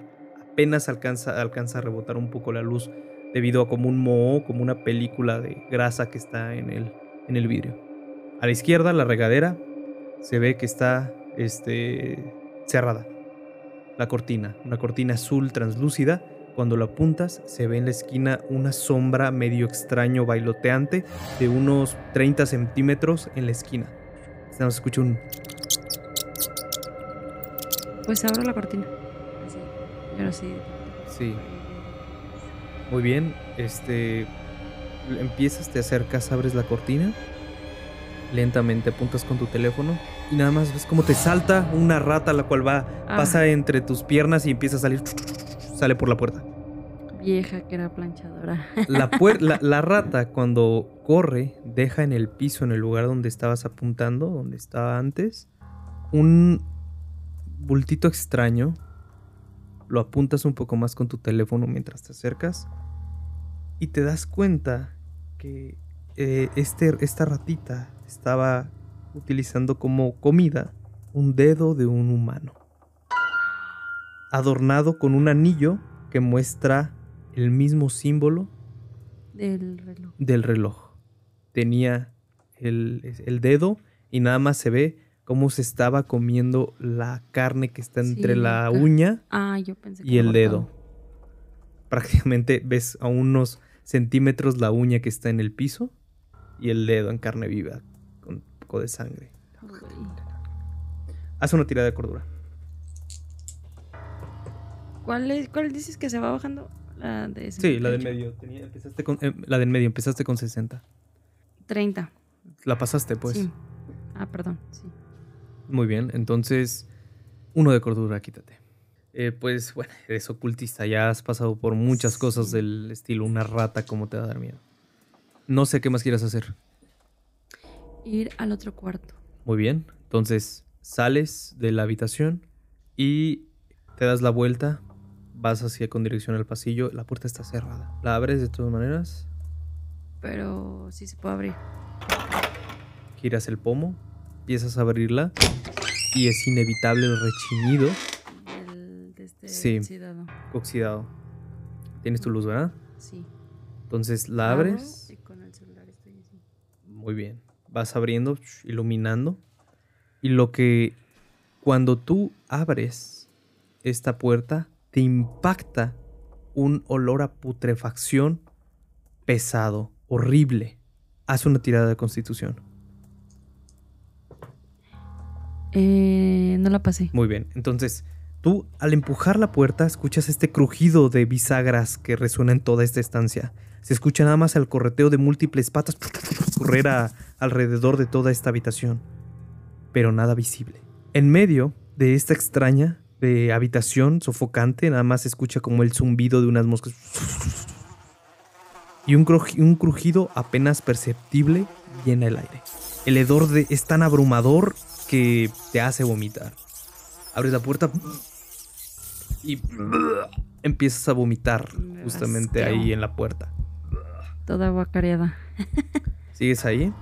Apenas alcanza, alcanza a rebotar un poco la luz debido a como un moho, como una película de grasa que está en el, en el vidrio. A la izquierda, la regadera, se ve que está este, cerrada la cortina, una cortina azul translúcida. Cuando lo apuntas, se ve en la esquina una sombra medio extraño bailoteante de unos 30 centímetros en la esquina. Se nos escucha un... Pues abro la cortina. Así. Pero sí. Sí, muy bien. Este... Empiezas, te acercas, abres la cortina. Lentamente apuntas con tu teléfono y nada más ves como te salta una rata la cual va, Ah. pasa entre tus piernas y empieza a salir, sale por la puerta. Vieja que era planchadora. La, puer- [laughs] la, la rata cuando corre deja en el piso, en el lugar donde estabas apuntando, donde estaba antes, un bultito extraño. Lo apuntas un poco más con tu teléfono mientras te acercas y te das cuenta que eh, este, esta ratita estaba utilizando como comida un dedo de un humano, adornado con un anillo que muestra el mismo símbolo Del reloj. del reloj. Tenía el, el dedo y nada más se ve cómo se estaba comiendo la carne que está entre la uña Ah, yo pensé que y el dedo. Prácticamente ves a unos centímetros la uña que está en el piso y el dedo en carne viva poco de sangre. Haz una tirada de cordura. ¿Cuál, es, ¿Cuál dices que se va bajando? La de Sí, la del 68. medio. Tenía- empezaste con, eh, la del medio, empezaste con 60. 30. La pasaste, pues. Sí. Ah, perdón. Sí. Muy bien, entonces, uno de cordura, quítate. Eh, pues bueno, eres ocultista, ya has pasado por muchas cosas del estilo, una rata, ¿cómo te va a dar miedo? No sé qué más quieras hacer. Ir al otro cuarto. Muy bien, entonces sales de la habitación y te das la vuelta, vas hacia con dirección al pasillo, la puerta está cerrada. ¿La abres de todas maneras? Pero sí se puede abrir. Giras el pomo, empiezas a abrirla y es inevitable el rechinido El de este Sí. oxidado. oxidado. Tienes tu luz, ¿verdad? Sí. Entonces la abres. Y con el celular estoy así. Muy bien. Vas abriendo, iluminando. Y lo que cuando tú abres esta puerta, te impacta un olor a putrefacción pesado, horrible. Haz una tirada de constitución. Eh, no la pasé. Muy bien, entonces tú al empujar la puerta escuchas este crujido de bisagras que resuena en toda esta estancia. Se escucha nada más el correteo de múltiples patas [laughs] correr a- alrededor de toda esta habitación, pero nada visible. En medio de esta extraña de habitación sofocante, nada más se escucha como el zumbido de unas moscas y un, un crujido apenas perceptible llena el aire. El hedor de, es tan abrumador que te hace vomitar. Abres la puerta y [laughs] empiezas a vomitar Me justamente ahí en la puerta. Toda guacareada. Sigues ahí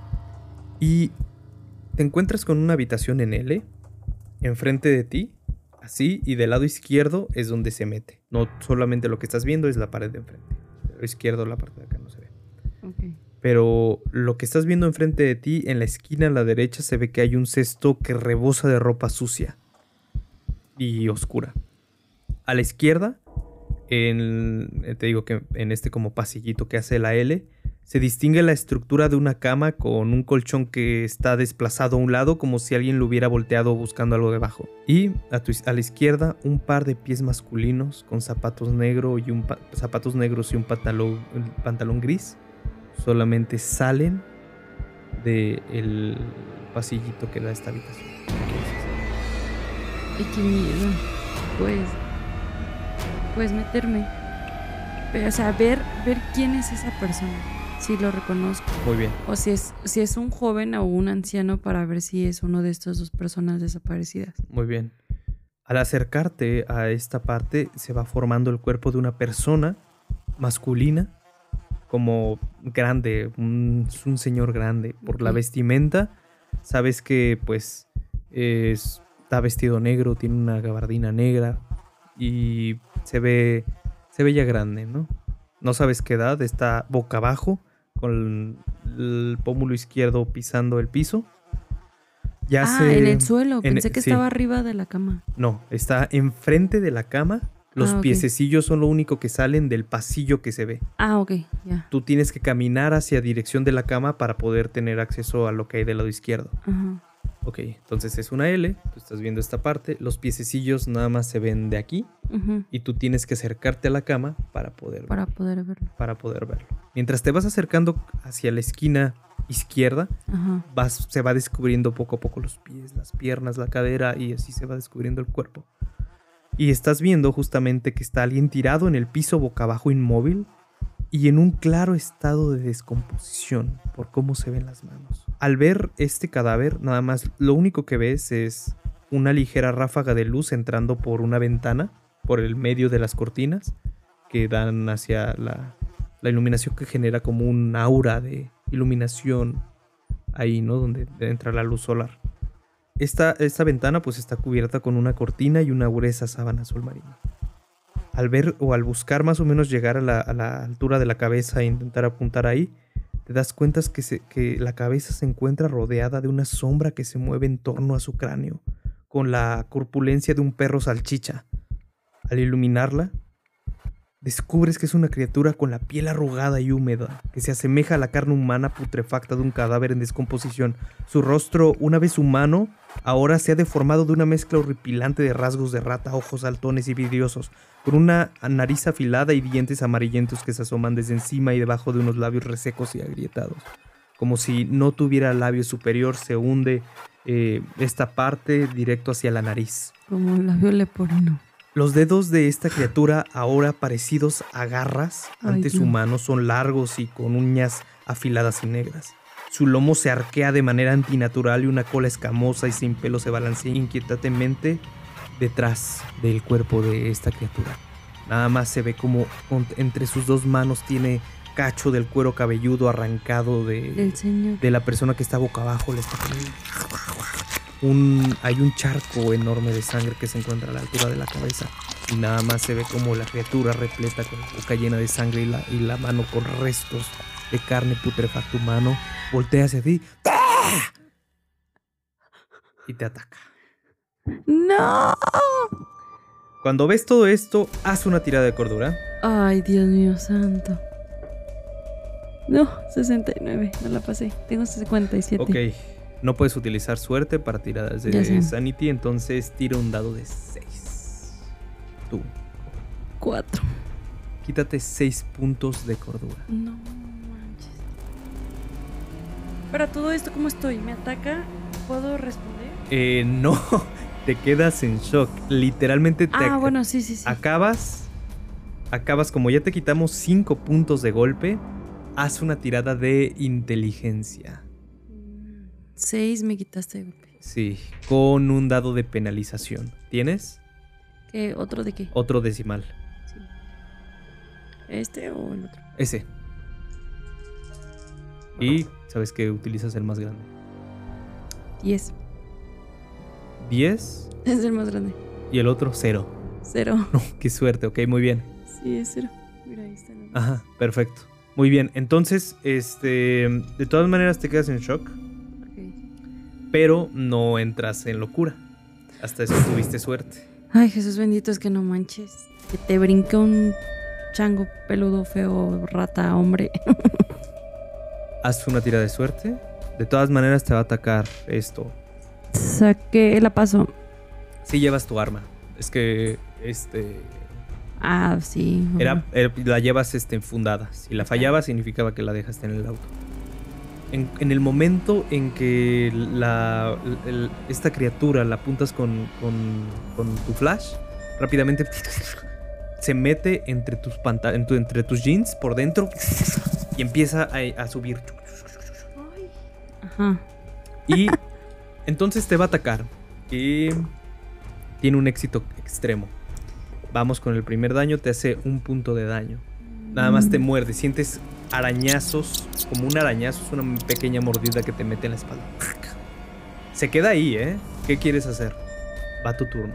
y te encuentras con una habitación en L enfrente de ti, así, y del lado izquierdo es donde se mete. No solamente lo que estás viendo es la pared de enfrente. Izquierdo, la parte de acá no se ve. Ok. Pero lo que estás viendo enfrente de ti, en la esquina a la derecha, se ve que hay un cesto que rebosa de ropa sucia y oscura. A la izquierda, en, te digo que en este como pasillito que hace la L, se distingue la estructura de una cama con un colchón que está desplazado a un lado como si alguien lo hubiera volteado buscando algo debajo. Y a, la izquierda un par de pies masculinos con zapatos negros y un pa- zapatos negros y un pantalón gris solamente salen del pasillito que da esta habitación. Ay, qué miedo. Pues. Pues meterme. Pero, o sea, ver, ver quién es esa persona. Si lo reconozco. Muy bien. O si es, si es un joven o un anciano para ver si es uno de estas dos personas desaparecidas. Muy bien. Al acercarte a esta parte, se va formando el cuerpo de una persona masculina, como grande, un, es un señor grande. Por la vestimenta, sabes que pues es- está vestido negro, tiene una gabardina negra y se ve, se ve ya grande, ¿no? No sabes qué edad, está boca abajo, con el pómulo izquierdo pisando el piso. Ya ah, se- en el suelo. en- Pensé que sí. estaba arriba de la cama. no, está enfrente de la cama. Los Ah, piececillos son lo único que salen del pasillo que se ve. Ah, ok, ya. Tú tienes que caminar hacia dirección de la cama para poder tener acceso a lo que hay del lado izquierdo. Ajá. Ok, entonces es una L, tú estás viendo esta parte, los piececillos nada más se ven de aquí y tú tienes que acercarte a la cama para poder, Para poder verlo. para poder verlo. Mientras te vas acercando hacia la esquina izquierda, vas, se va descubriendo poco a poco los pies, las piernas, la cadera y así se va descubriendo el cuerpo. Y estás viendo justamente que está alguien tirado en el piso boca abajo inmóvil y en un claro estado de descomposición por cómo se ven las manos. Al ver este cadáver, nada más lo único que ves es una ligera ráfaga de luz entrando por una ventana, por el medio de las cortinas, que dan hacia la, iluminación que genera como un aura de iluminación ahí, ¿no? Donde entra la luz solar. Esta, esta ventana pues está cubierta con una cortina y una gruesa sábana azul marino. Al ver o al buscar más o menos llegar a la, a la altura de la cabeza e intentar apuntar ahí, te das cuenta que, se- la cabeza se encuentra rodeada de una sombra que se mueve en torno a su cráneo, con la corpulencia de un perro salchicha. Al iluminarla, descubres que es una criatura con la piel arrugada y húmeda, que se asemeja a la carne humana putrefacta de un cadáver en descomposición. Su rostro, una vez humano, ahora se ha deformado de una mezcla horripilante de rasgos de rata, ojos saltones y vidriosos, con una nariz afilada y dientes amarillentos que se asoman desde encima y debajo de unos labios resecos y agrietados. Como si no tuviera labio superior, se hunde eh, esta parte directo hacia la nariz. Como un labio leporino. Los dedos de esta criatura, ahora parecidos a garras Ay, antes no. humanos, son largos y con uñas afiladas y negras. Su lomo se arquea de manera antinatural y una cola escamosa y sin pelo se balancea inquietantemente detrás del cuerpo de esta criatura. Nada más se ve como entre sus dos manos tiene cacho del cuero cabelludo arrancado de, señor. de la persona que está boca abajo. Le está un, hay un charco enorme de sangre que se encuentra a la altura de la cabeza. Y nada más se ve como la criatura repleta con la boca llena de sangre y la, y la mano con restos de carne putrefacta humano. Voltea hacia ti. ¡Ah! Y te ataca. ¡No! Cuando ves todo esto, haz una tirada de cordura. Ay, Dios mío santo. No, 69, no la pasé. Tengo 57. Ok. No puedes utilizar suerte para tiradas de. Sanity, entonces tira un dado de 6. Tú. 4. Quítate 6 puntos de cordura. No manches. Pero todo esto, ¿cómo estoy? ¿Me ataca? ¿Puedo responder? Eh, no. [laughs] Te quedas en shock. Literalmente te Ah, ac- bueno, sí, sí, sí. acabas. Acabas, como ya te quitamos 5 puntos de golpe, haz una tirada de inteligencia. 6 me quitaste de golpe. Sí, con un dado de penalización. ¿Tienes? ¿Qué? ¿Otro de qué? Otro decimal. Sí. ¿Este o el otro? Ese. Y sabes que utilizas el más grande. 10. 10 Es el más grande. y el otro 0. 0. [laughs] No, qué suerte, ok, muy bien. Sí, es 0. Mira, ahí está. el- Ajá, perfecto. Muy bien, entonces, este, de todas maneras te quedas en shock, Ok. pero no entras en locura. Hasta eso tuviste suerte. Ay, Jesús bendito, es que no manches. Que te brinque un chango peludo, feo, rata, hombre. [laughs] Haz una tira de suerte. De todas maneras te va a atacar esto. Saqué la paso. Si llevas tu arma. Es que, este, Ah, sí. Era, la llevas este, enfundada. Si la fallaba, significaba que la dejaste en el auto. En, en el momento en que la, el- esta criatura la apuntas con, con, con tu flash, rápidamente [laughs] se mete entre tus, panta- en tu- entre tus jeans por dentro y empieza a, a subir. Ajá. Y entonces te va a atacar. Y tiene un éxito extremo. Vamos con el primer daño, te hace un punto de daño. Nada más te muerde, sientes arañazos, como un arañazo, es una pequeña mordida que te mete en la espalda. Se queda ahí, ¿eh? ¿Qué quieres hacer? Va tu turno.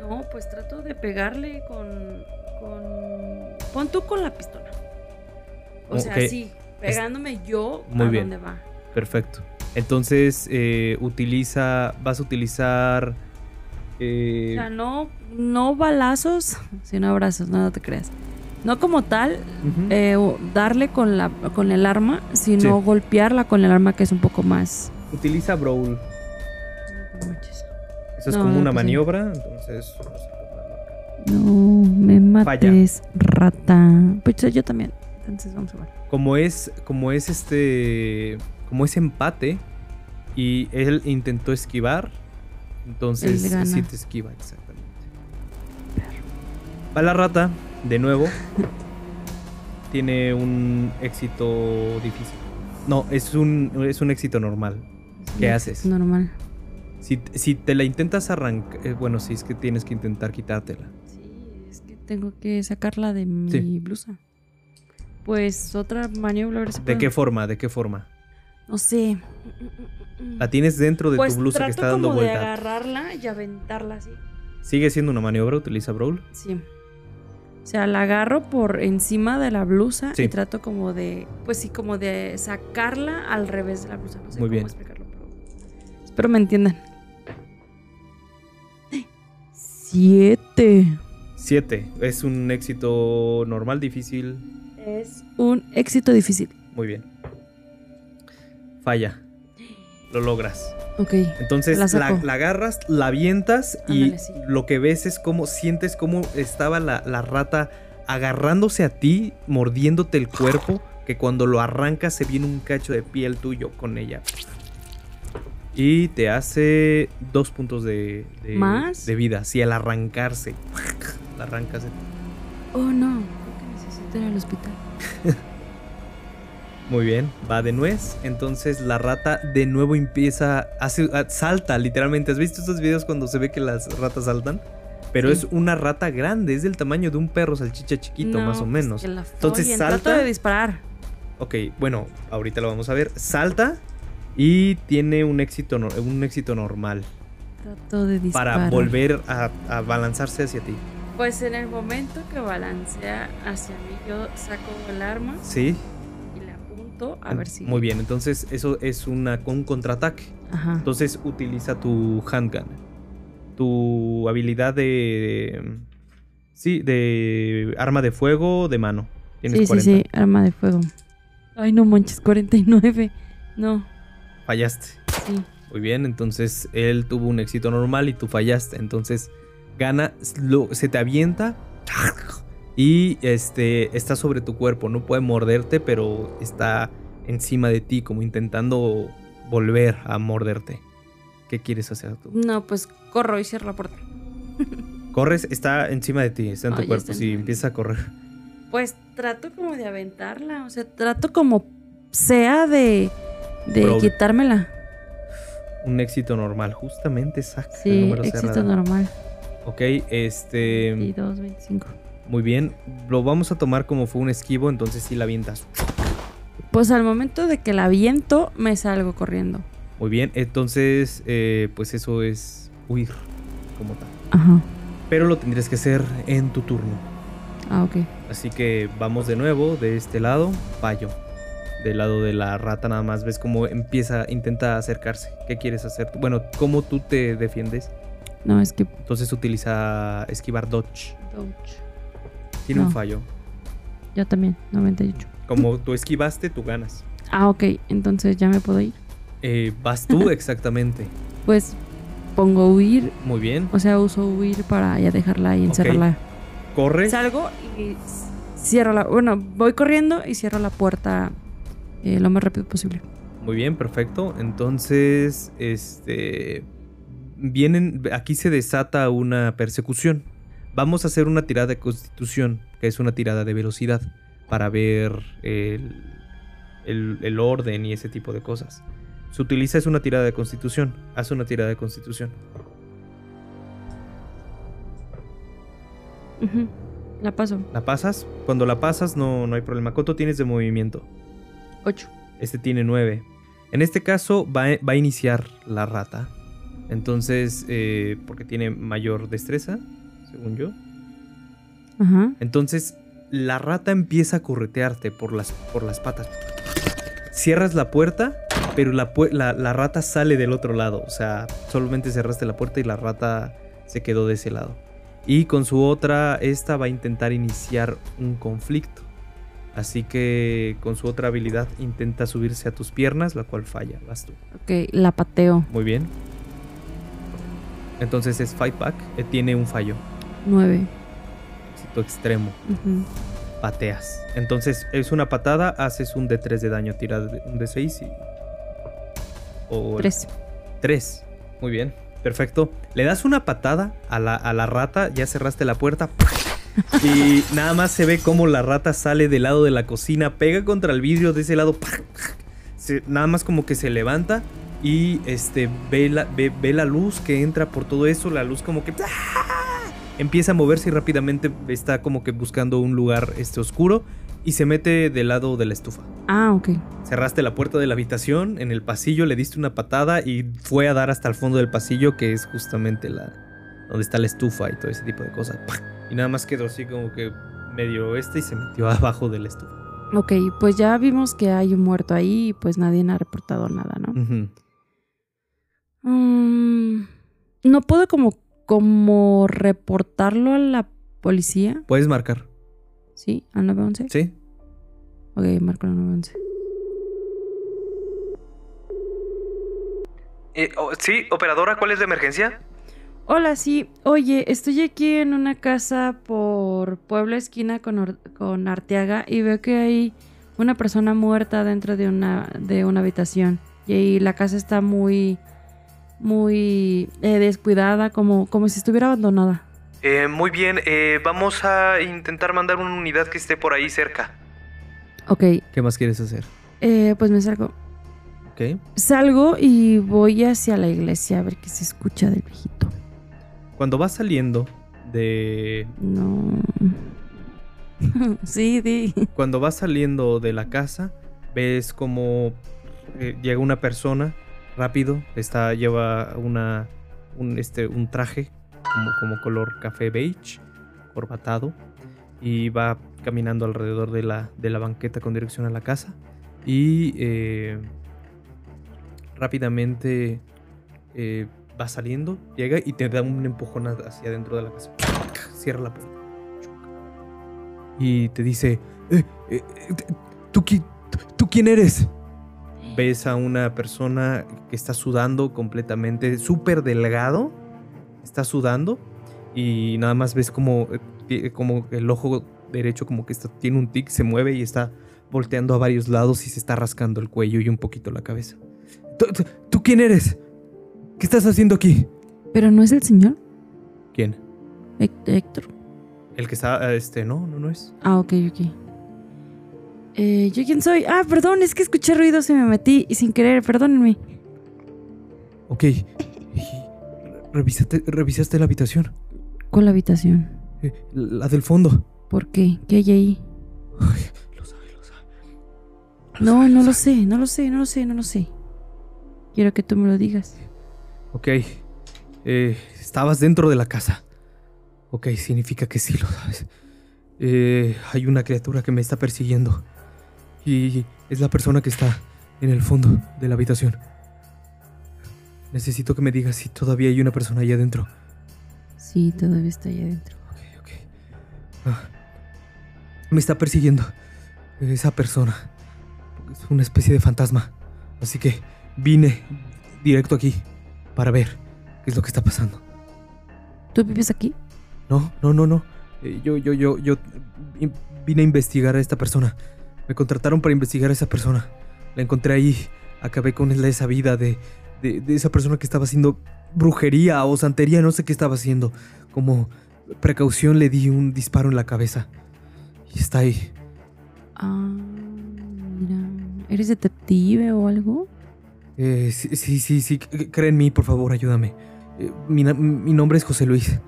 No, pues trato de pegarle con. con. Pon tú con la pistola. O sea, sí, pegándome yo Muy a bien. dónde va. Perfecto. Entonces, eh, utiliza, vas a utilizar... eh, O sea, no, no balazos, sino abrazos, no, no te creas. No como tal, eh, darle con, la, con el arma, sino Sí. golpearla con el arma que es un poco más. utiliza Brawl. Eso es No, como una pues maniobra, entonces... No me Falla. mates, rata. Pues yo también. Entonces vamos a ver. como es como es este como es empate y él intentó esquivar entonces sí te esquiva exactamente va la rata de nuevo [laughs] tiene un éxito difícil no es un es un éxito normal ¿Qué Es haces? Normal. si, si te la intentas arrancar bueno sí es que tienes que intentar quitártela Sí, es que tengo que sacarla de mi Sí. blusa. Pues otra maniobra. si de qué forma de qué forma No sé. la tienes dentro de pues tu blusa que está dando como de vuelta agarrarla y aventarla así. sigue siendo una maniobra utiliza brawl Sí. O sea, la agarro por encima de la blusa Sí. y trato como de, pues sí, como de sacarla al revés de la blusa. No sé Muy cómo bien. explicarlo, pero espero me entiendan. Siete. 7. Es un éxito normal, difícil. Es un éxito difícil. Muy bien. Falla. Lo logras. Ok. Entonces La la, la agarras, la avientas y sí. lo que ves es como sientes cómo estaba la, la rata agarrándose a ti, mordiéndote el cuerpo, que cuando lo arrancas se viene un cacho de piel tuyo con ella. Y te hace dos puntos de, de, ¿Más? de vida. Sí, al arrancarse. La arrancas de ti. Oh, no. Creo que necesito ir al hospital. [laughs] Muy bien, va de nuez. Entonces la rata de nuevo empieza, hace, a- salta literalmente. ¿Has visto estos videos cuando se ve que las ratas saltan? Pero Sí. es una rata grande, es del tamaño de un perro salchicha chiquito, No, más o pues menos. que la Entonces salta. Trato de disparar. Ok, bueno, ahorita lo vamos a ver. Salta y tiene un éxito, un éxito normal Trato de disparar. para volver a, a balanzarse hacia ti. Pues en el momento que balancea hacia mí, yo saco el arma Sí, a ver si. muy bien. Entonces eso es una, un contraataque. Ajá. Entonces utiliza tu handgun. Tu habilidad de. Sí, de arma de fuego de mano. Tienes Sí, 40. sí, sí, arma de fuego. Ay, no manches, 49. No, Fallaste. sí. Muy bien, entonces él tuvo un éxito normal y tú fallaste. Entonces gana, lo- se te avienta y este está sobre tu cuerpo. No puede morderte, pero está encima de ti, como intentando volver a morderte. ¿Qué quieres hacer tú? No, pues corro y cierro la puerta. [laughs] Corres, está encima de ti, está en tu cuerpo. Si encima. empieza a correr. Pues trato como de aventarla, o sea, trato como sea de, de quitármela. Un éxito normal, justamente saca el Sí, número éxito cerrado. normal. Ok, este. 22, 25. Muy bien. Lo vamos a tomar como fue un esquivo, entonces sí la avientas. Pues al momento de que la viento, me salgo corriendo. Muy bien, entonces, eh, pues eso es huir como tal. Ajá. Pero lo tendrías que hacer en tu turno. Ah, ok. Así que vamos de nuevo de este lado, fallo. Del lado de la rata nada más ves cómo empieza, intenta acercarse. ¿Qué quieres hacer? Bueno, ¿cómo tú te defiendes? No, es que. Entonces utiliza esquivar dodge. Ouch. Tiene un fallo. Yo también, 98. Como tú esquivaste, tú ganas. Ah, ok, entonces ya me puedo ir. Eh, vas tú [laughs] exactamente. Pues pongo huir, Muy bien. o sea, uso huir para ya dejarla y encerrarla. Corre. Salgo y cierro la. Bueno, voy corriendo y cierro la puerta eh, lo más rápido posible. Muy bien, perfecto. Entonces, este. Vienen. Aquí se desata una persecución. Vamos a hacer una tirada de constitución, que es una tirada de velocidad, para ver el, el- el orden y ese tipo de cosas. Se utiliza es una tirada de constitución. Haz una tirada de constitución. La paso. ¿La pasas? Cuando la pasas no, no hay problema. ¿Cuánto tienes de movimiento? 8. Este tiene 9. En este caso va, a- va a iniciar la rata. Entonces, eh, porque tiene mayor destreza, según yo. Ajá. Entonces, la rata empieza a corretearte por las, por las patas. Cierras la puerta, pero la, la rata sale del otro lado. O sea, solamente cerraste la puerta y la rata se quedó de ese lado. Y con su otra, esta va a intentar iniciar un conflicto. Así que con su otra habilidad intenta subirse a tus piernas, la cual falla. Vas tú. Ok, la pateo. Muy bien. Entonces es fight back. eh, tiene un fallo. 9. Éxito extremo. pateas. Entonces es una patada, haces un D3 de daño, tira un D6 y... O 3. 3. Muy bien, perfecto. Le das una patada a la, a la rata, ya cerraste la puerta. Y nada más se ve cómo la rata sale del lado de la cocina, pega contra el vidrio de ese lado. se- nada más como que se levanta y este, ve, la, ve, ve la luz que entra por todo eso, la luz como que... Empieza a moverse y rápidamente está como que buscando un lugar este, oscuro y se mete del lado de la estufa. Ah, ok. Cerraste la puerta de la habitación, en el pasillo le diste una patada y fue a dar hasta el fondo del pasillo, que es justamente la donde está la estufa y todo ese tipo de cosas. Y nada más quedó así como que medio este y se metió [laughs] abajo de la estufa. Ok, pues ya vimos que hay un muerto ahí y pues nadie ha reportado nada, ¿no? Mm, no puedo como, como reportarlo a la policía, Puedes marcar, ¿sí? Al 911. ¿sí? Ok, marco el 911. Eh, oh, sí, operadora, ¿cuál es la emergencia? Hola, sí. Oye, estoy aquí en una casa por Puebla esquina con, Or- con Arteaga y veo que hay una persona muerta dentro de una, de una habitación. Y ahí la casa está muy, muy eh, descuidada, como, como si estuviera abandonada. Eh, muy bien, vamos a intentar mandar una unidad que esté por ahí cerca. Ok, ¿Qué más quieres hacer? eh, pues me salgo. Ok. Salgo y voy hacia la iglesia a ver qué se escucha del viejito. Cuando vas saliendo de... No. [laughs] sí, sí. Cuando vas saliendo de la casa, ves como eh, llega una persona rápido, está, lleva una, un, este, un traje como, color café beige, corbatado, y va caminando alrededor de la, de la banqueta con dirección a la casa. Y eh, rápidamente eh, va saliendo, llega y te da un empujón hacia adentro de la casa. Cierra la puerta. y te dice, "Eh, eh, ¿tú, ¿tú quién eres? Ves a una persona que está sudando completamente, súper delgado, está sudando y nada más ves como, eh, ti- como el ojo derecho como que está, tiene un tic, se mueve y está volteando a varios lados y se está rascando el cuello y un poquito la cabeza. ¿Tú, tú- tú quién eres? ¿Qué estás haciendo aquí? Pero no es el señor ¿Quién? Hé- Héctor. El que está, este, no, no, no es. Ah, ok, ok. Eh, ¿Yo quién soy? Ah, perdón, es que escuché ruidos y me metí y sin querer, perdónenme. Ok. ¿Revisaste, revisaste la habitación? ¿Cuál habitación? Eh, La del fondo. ¿Por qué? ¿Qué hay ahí? Ay, lo sabe, lo sabe. No, no lo sé, no lo sé, no lo sé, no lo sé. Quiero que tú me lo digas. Ok. Eh, estabas dentro de la casa. Ok, significa que sí lo sabes. Eh, hay una criatura que me está persiguiendo. Y es la persona que está en el fondo de la habitación. Necesito que me digas si todavía hay una persona ahí adentro. Sí, todavía está ahí adentro. Ok, ok. Ah. Me está persiguiendo esa persona. Es una especie de fantasma. Así que vine directo aquí para ver qué es lo que está pasando. ¿Tú vives aquí? No, no, no, no. Eh, yo, yo, yo, yo in- vine a investigar a esta persona. Me contrataron para investigar a esa persona. La encontré ahí. Acabé con esa vida de, de, de esa persona que estaba haciendo brujería o santería, no sé qué estaba haciendo. Como precaución le di un disparo en la cabeza. Y está ahí. Ah, mira. ¿Eres detective o algo? Eh, sí, sí, sí, cree en mí, por favor, ayúdame. Eh, mi, mi nombre es José Luis.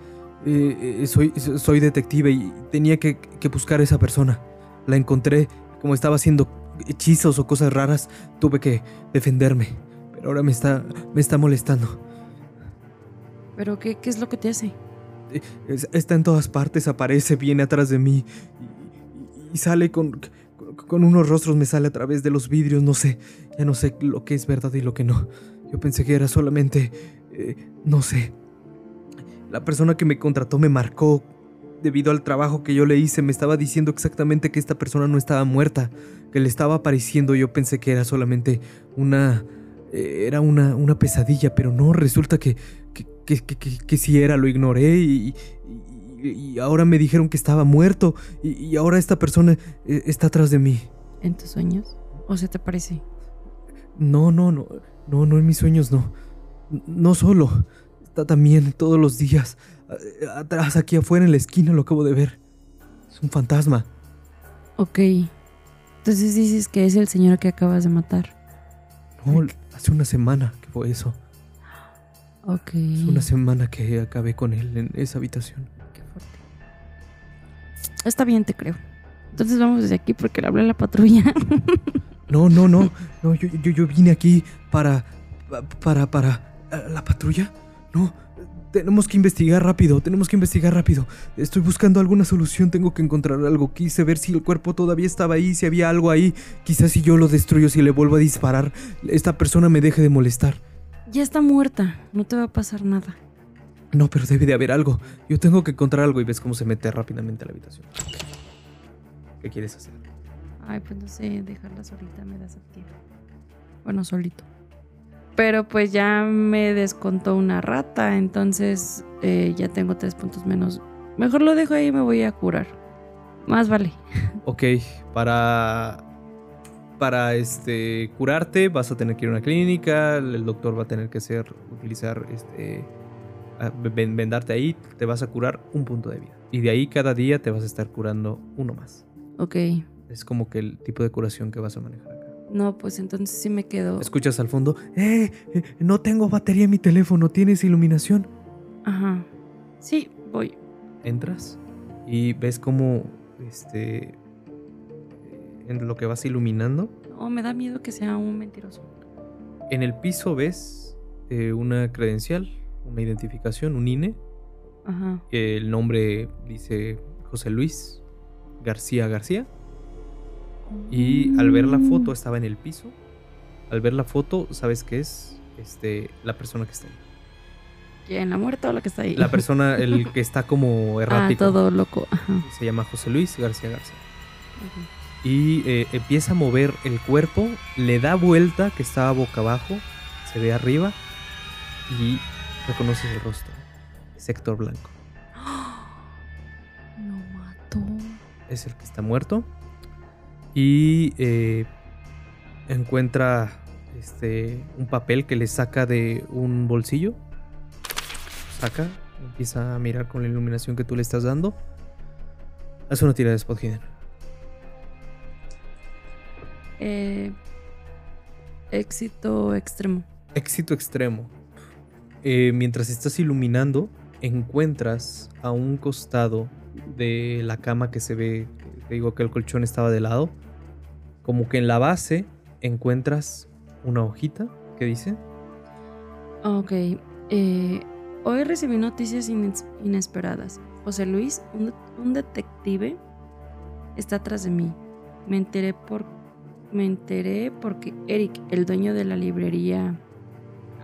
Eh, eh, soy, soy detective y tenía que, que buscar a esa persona. La encontré, como estaba haciendo hechizos o cosas raras, tuve que defenderme. Pero ahora me está, me está molestando. ¿Pero qué, qué es lo que te hace? Es- está en todas partes, aparece, viene atrás de mí y, y sale con, con, con unos rostros, me sale a través de los vidrios, no sé, ya no sé lo que es verdad y lo que no. Yo pensé que era solamente, eh, no sé. La persona que me contrató me marcó debido al trabajo que yo le hice, me estaba diciendo exactamente que esta persona no estaba muerta, que le estaba apareciendo, yo pensé que era solamente una... eh, Era una, una pesadilla, pero no, resulta que, que, que, que, sí era, lo ignoré y, y, y ahora me dijeron que estaba muerto y, y ahora esta persona eh, está atrás de mí. ¿En tus sueños? ¿O se te parece? No, no, no, no, no en mis sueños, no. No solo, está también todos los días. Atrás, aquí afuera en la esquina lo acabo de ver. Es un fantasma. Ok. Entonces dices que es el señor que acabas de matar. No, hace una semana que fue eso. Ok. Hace una semana que acabé con él en esa habitación. Qué fuerte. Está bien, te creo. Entonces vamos desde aquí porque le hablé a la patrulla. [laughs] No, no, no, no, yo, yo, yo vine aquí para, para, para, ¿a ¿la patrulla? No, tenemos que investigar rápido, tenemos que investigar rápido. Estoy buscando alguna solución, tengo que encontrar algo. Quise ver si el cuerpo todavía estaba ahí, si había algo ahí. Quizás si yo lo destruyo, si le vuelvo a disparar, esta persona me deje de molestar. ya está muerta. No te va a pasar nada. No, pero debe de haber algo. Yo tengo que encontrar algo y ves cómo se mete rápidamente a la habitación. ¿Qué quieres hacer? Ay, pues no sé, dejarla solita me da tiempo. Bueno, solito. Pero pues ya me descontó una rata, entonces eh, ya tengo tres puntos menos. Mejor lo dejo ahí y me voy a curar. Más vale. [laughs] Ok, para. Para este curarte vas a tener que ir a una clínica, el doctor va a tener que hacer, utilizar este vendarte ahí, te vas a curar un punto de vida. Y de ahí cada día te vas a estar curando uno más. Ok. Es como que el tipo de curación que vas a manejar. No, pues entonces sí me quedo. Escuchas al fondo, ¡eh! eh, No tengo batería en mi teléfono, ¿tienes iluminación? Ajá. Sí, voy. Entras y ves como este en lo que vas iluminando No, me da miedo que sea un mentiroso. En el piso ves eh, una credencial, una identificación, un INE. Ajá. El nombre dice José Luis García García. Y al ver la foto estaba en el piso. Al ver la foto sabes que es este, la persona que está ahí. ¿Quién? ¿La muerta o la que está ahí? La persona, el [laughs] que está como Ah, errático. todo loco. Ajá. Se llama José Luis García García. Y eh, empieza a mover el cuerpo, le da vuelta, que estaba boca abajo, se ve arriba y reconoces el rostro. Es Héctor Blanco. [gasps] Lo mató. Es el que está muerto. Y eh, encuentra este, un papel que le saca de un bolsillo. Saca, empieza a mirar con la iluminación que tú le estás dando. Hace una tira de spot hidden. Eh, éxito extremo. Éxito extremo. Eh, mientras estás iluminando, encuentras a un costado de la cama que se ve, te digo que el colchón estaba de lado, como que en la base encuentras una hojita que dice, Ok. eh, hoy recibí noticias ines- inesperadas. José Luis, un, un detective, está atrás de mí. Me enteré por me enteré porque Eric, el dueño de la librería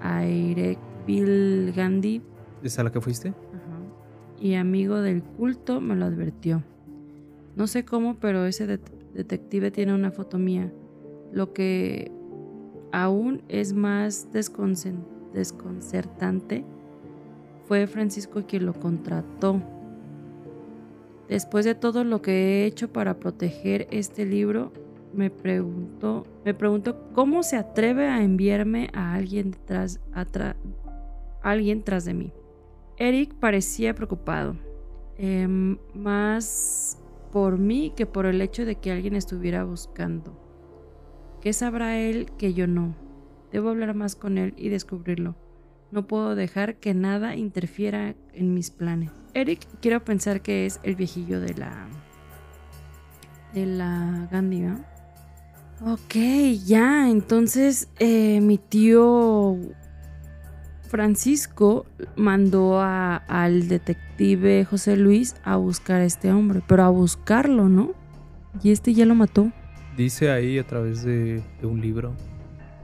Airek Bill Gandhi ¿es a la que fuiste? Ajá. y amigo del culto me lo advirtió. No sé cómo, pero ese det- detective tiene una foto mía, lo que aún es más desconcertante fue Francisco quien lo contrató. Después de todo lo que he hecho para proteger este libro, me preguntó, me preguntó cómo se atreve a enviarme a alguien tras, atra- alguien tras de mí. Eric parecía preocupado, em, más por mí que por el hecho de que alguien estuviera buscando. ¿Qué sabrá él que yo no? Debo hablar más con él y descubrirlo. No puedo dejar que nada interfiera en mis planes. Eric, quiero pensar que es el viejillo de la. de la Gandhi, ¿no? Ok, ya. Entonces, eh, mi tío Francisco mandó a- al detective José Luis a buscar a este hombre, pero a buscarlo, ¿no? Y este ya lo mató. Dice ahí a través de, de un libro.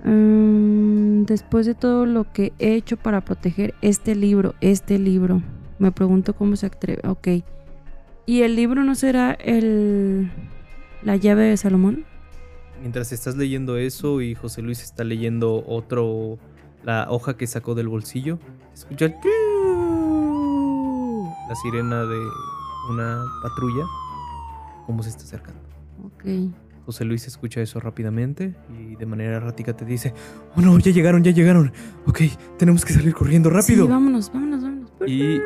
Mm, después de todo lo que he hecho para proteger este libro, este libro, me pregunto cómo se atreve. Ok. ¿Y el libro no será el. la llave de Salomón? Mientras estás leyendo eso y José Luis está leyendo otro, la hoja que sacó del bolsillo, escucha la sirena de una patrulla, cómo se está acercando. Ok. José Luis escucha eso rápidamente y de manera errática te dice, oh no, ya llegaron, ya llegaron. Ok, tenemos que salir corriendo rápido. Sí, vámonos, vámonos, vámonos. Y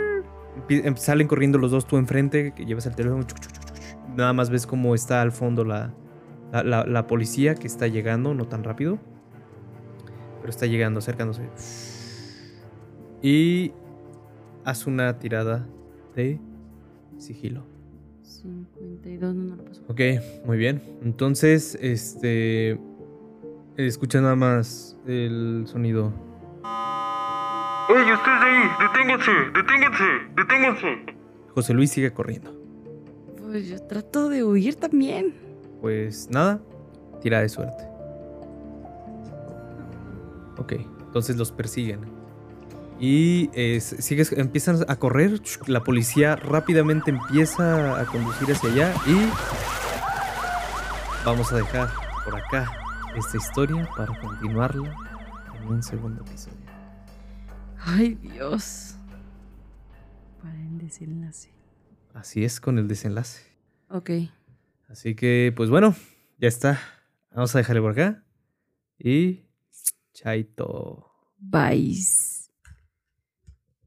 em- salen corriendo los dos tú enfrente, que llevas el teléfono. Nada más ves cómo está al fondo la, la, la- la policía que está llegando, no tan rápido. Pero está llegando, acercándose. Y haz una tirada de sigilo. 52, no, no lo pasó. Ok, muy bien. Entonces, este... Escucha nada más el sonido. ¡Ey, ustedes de ahí! ¡Deténganse! ¡Deténganse! ¡Deténganse! José Luis sigue corriendo. Pues yo trato de huir también. Pues nada, tira de suerte. Ok, entonces los persiguen. Y eh, sigues, empiezan a correr. La policía rápidamente empieza a conducir hacia allá. Y vamos a dejar por acá esta historia para continuarla en un segundo episodio. Ay, Dios. Para el desenlace. Así es con el desenlace. Ok. Así que, pues bueno, ya está. Vamos a dejarle por acá. Y chaito. Bye.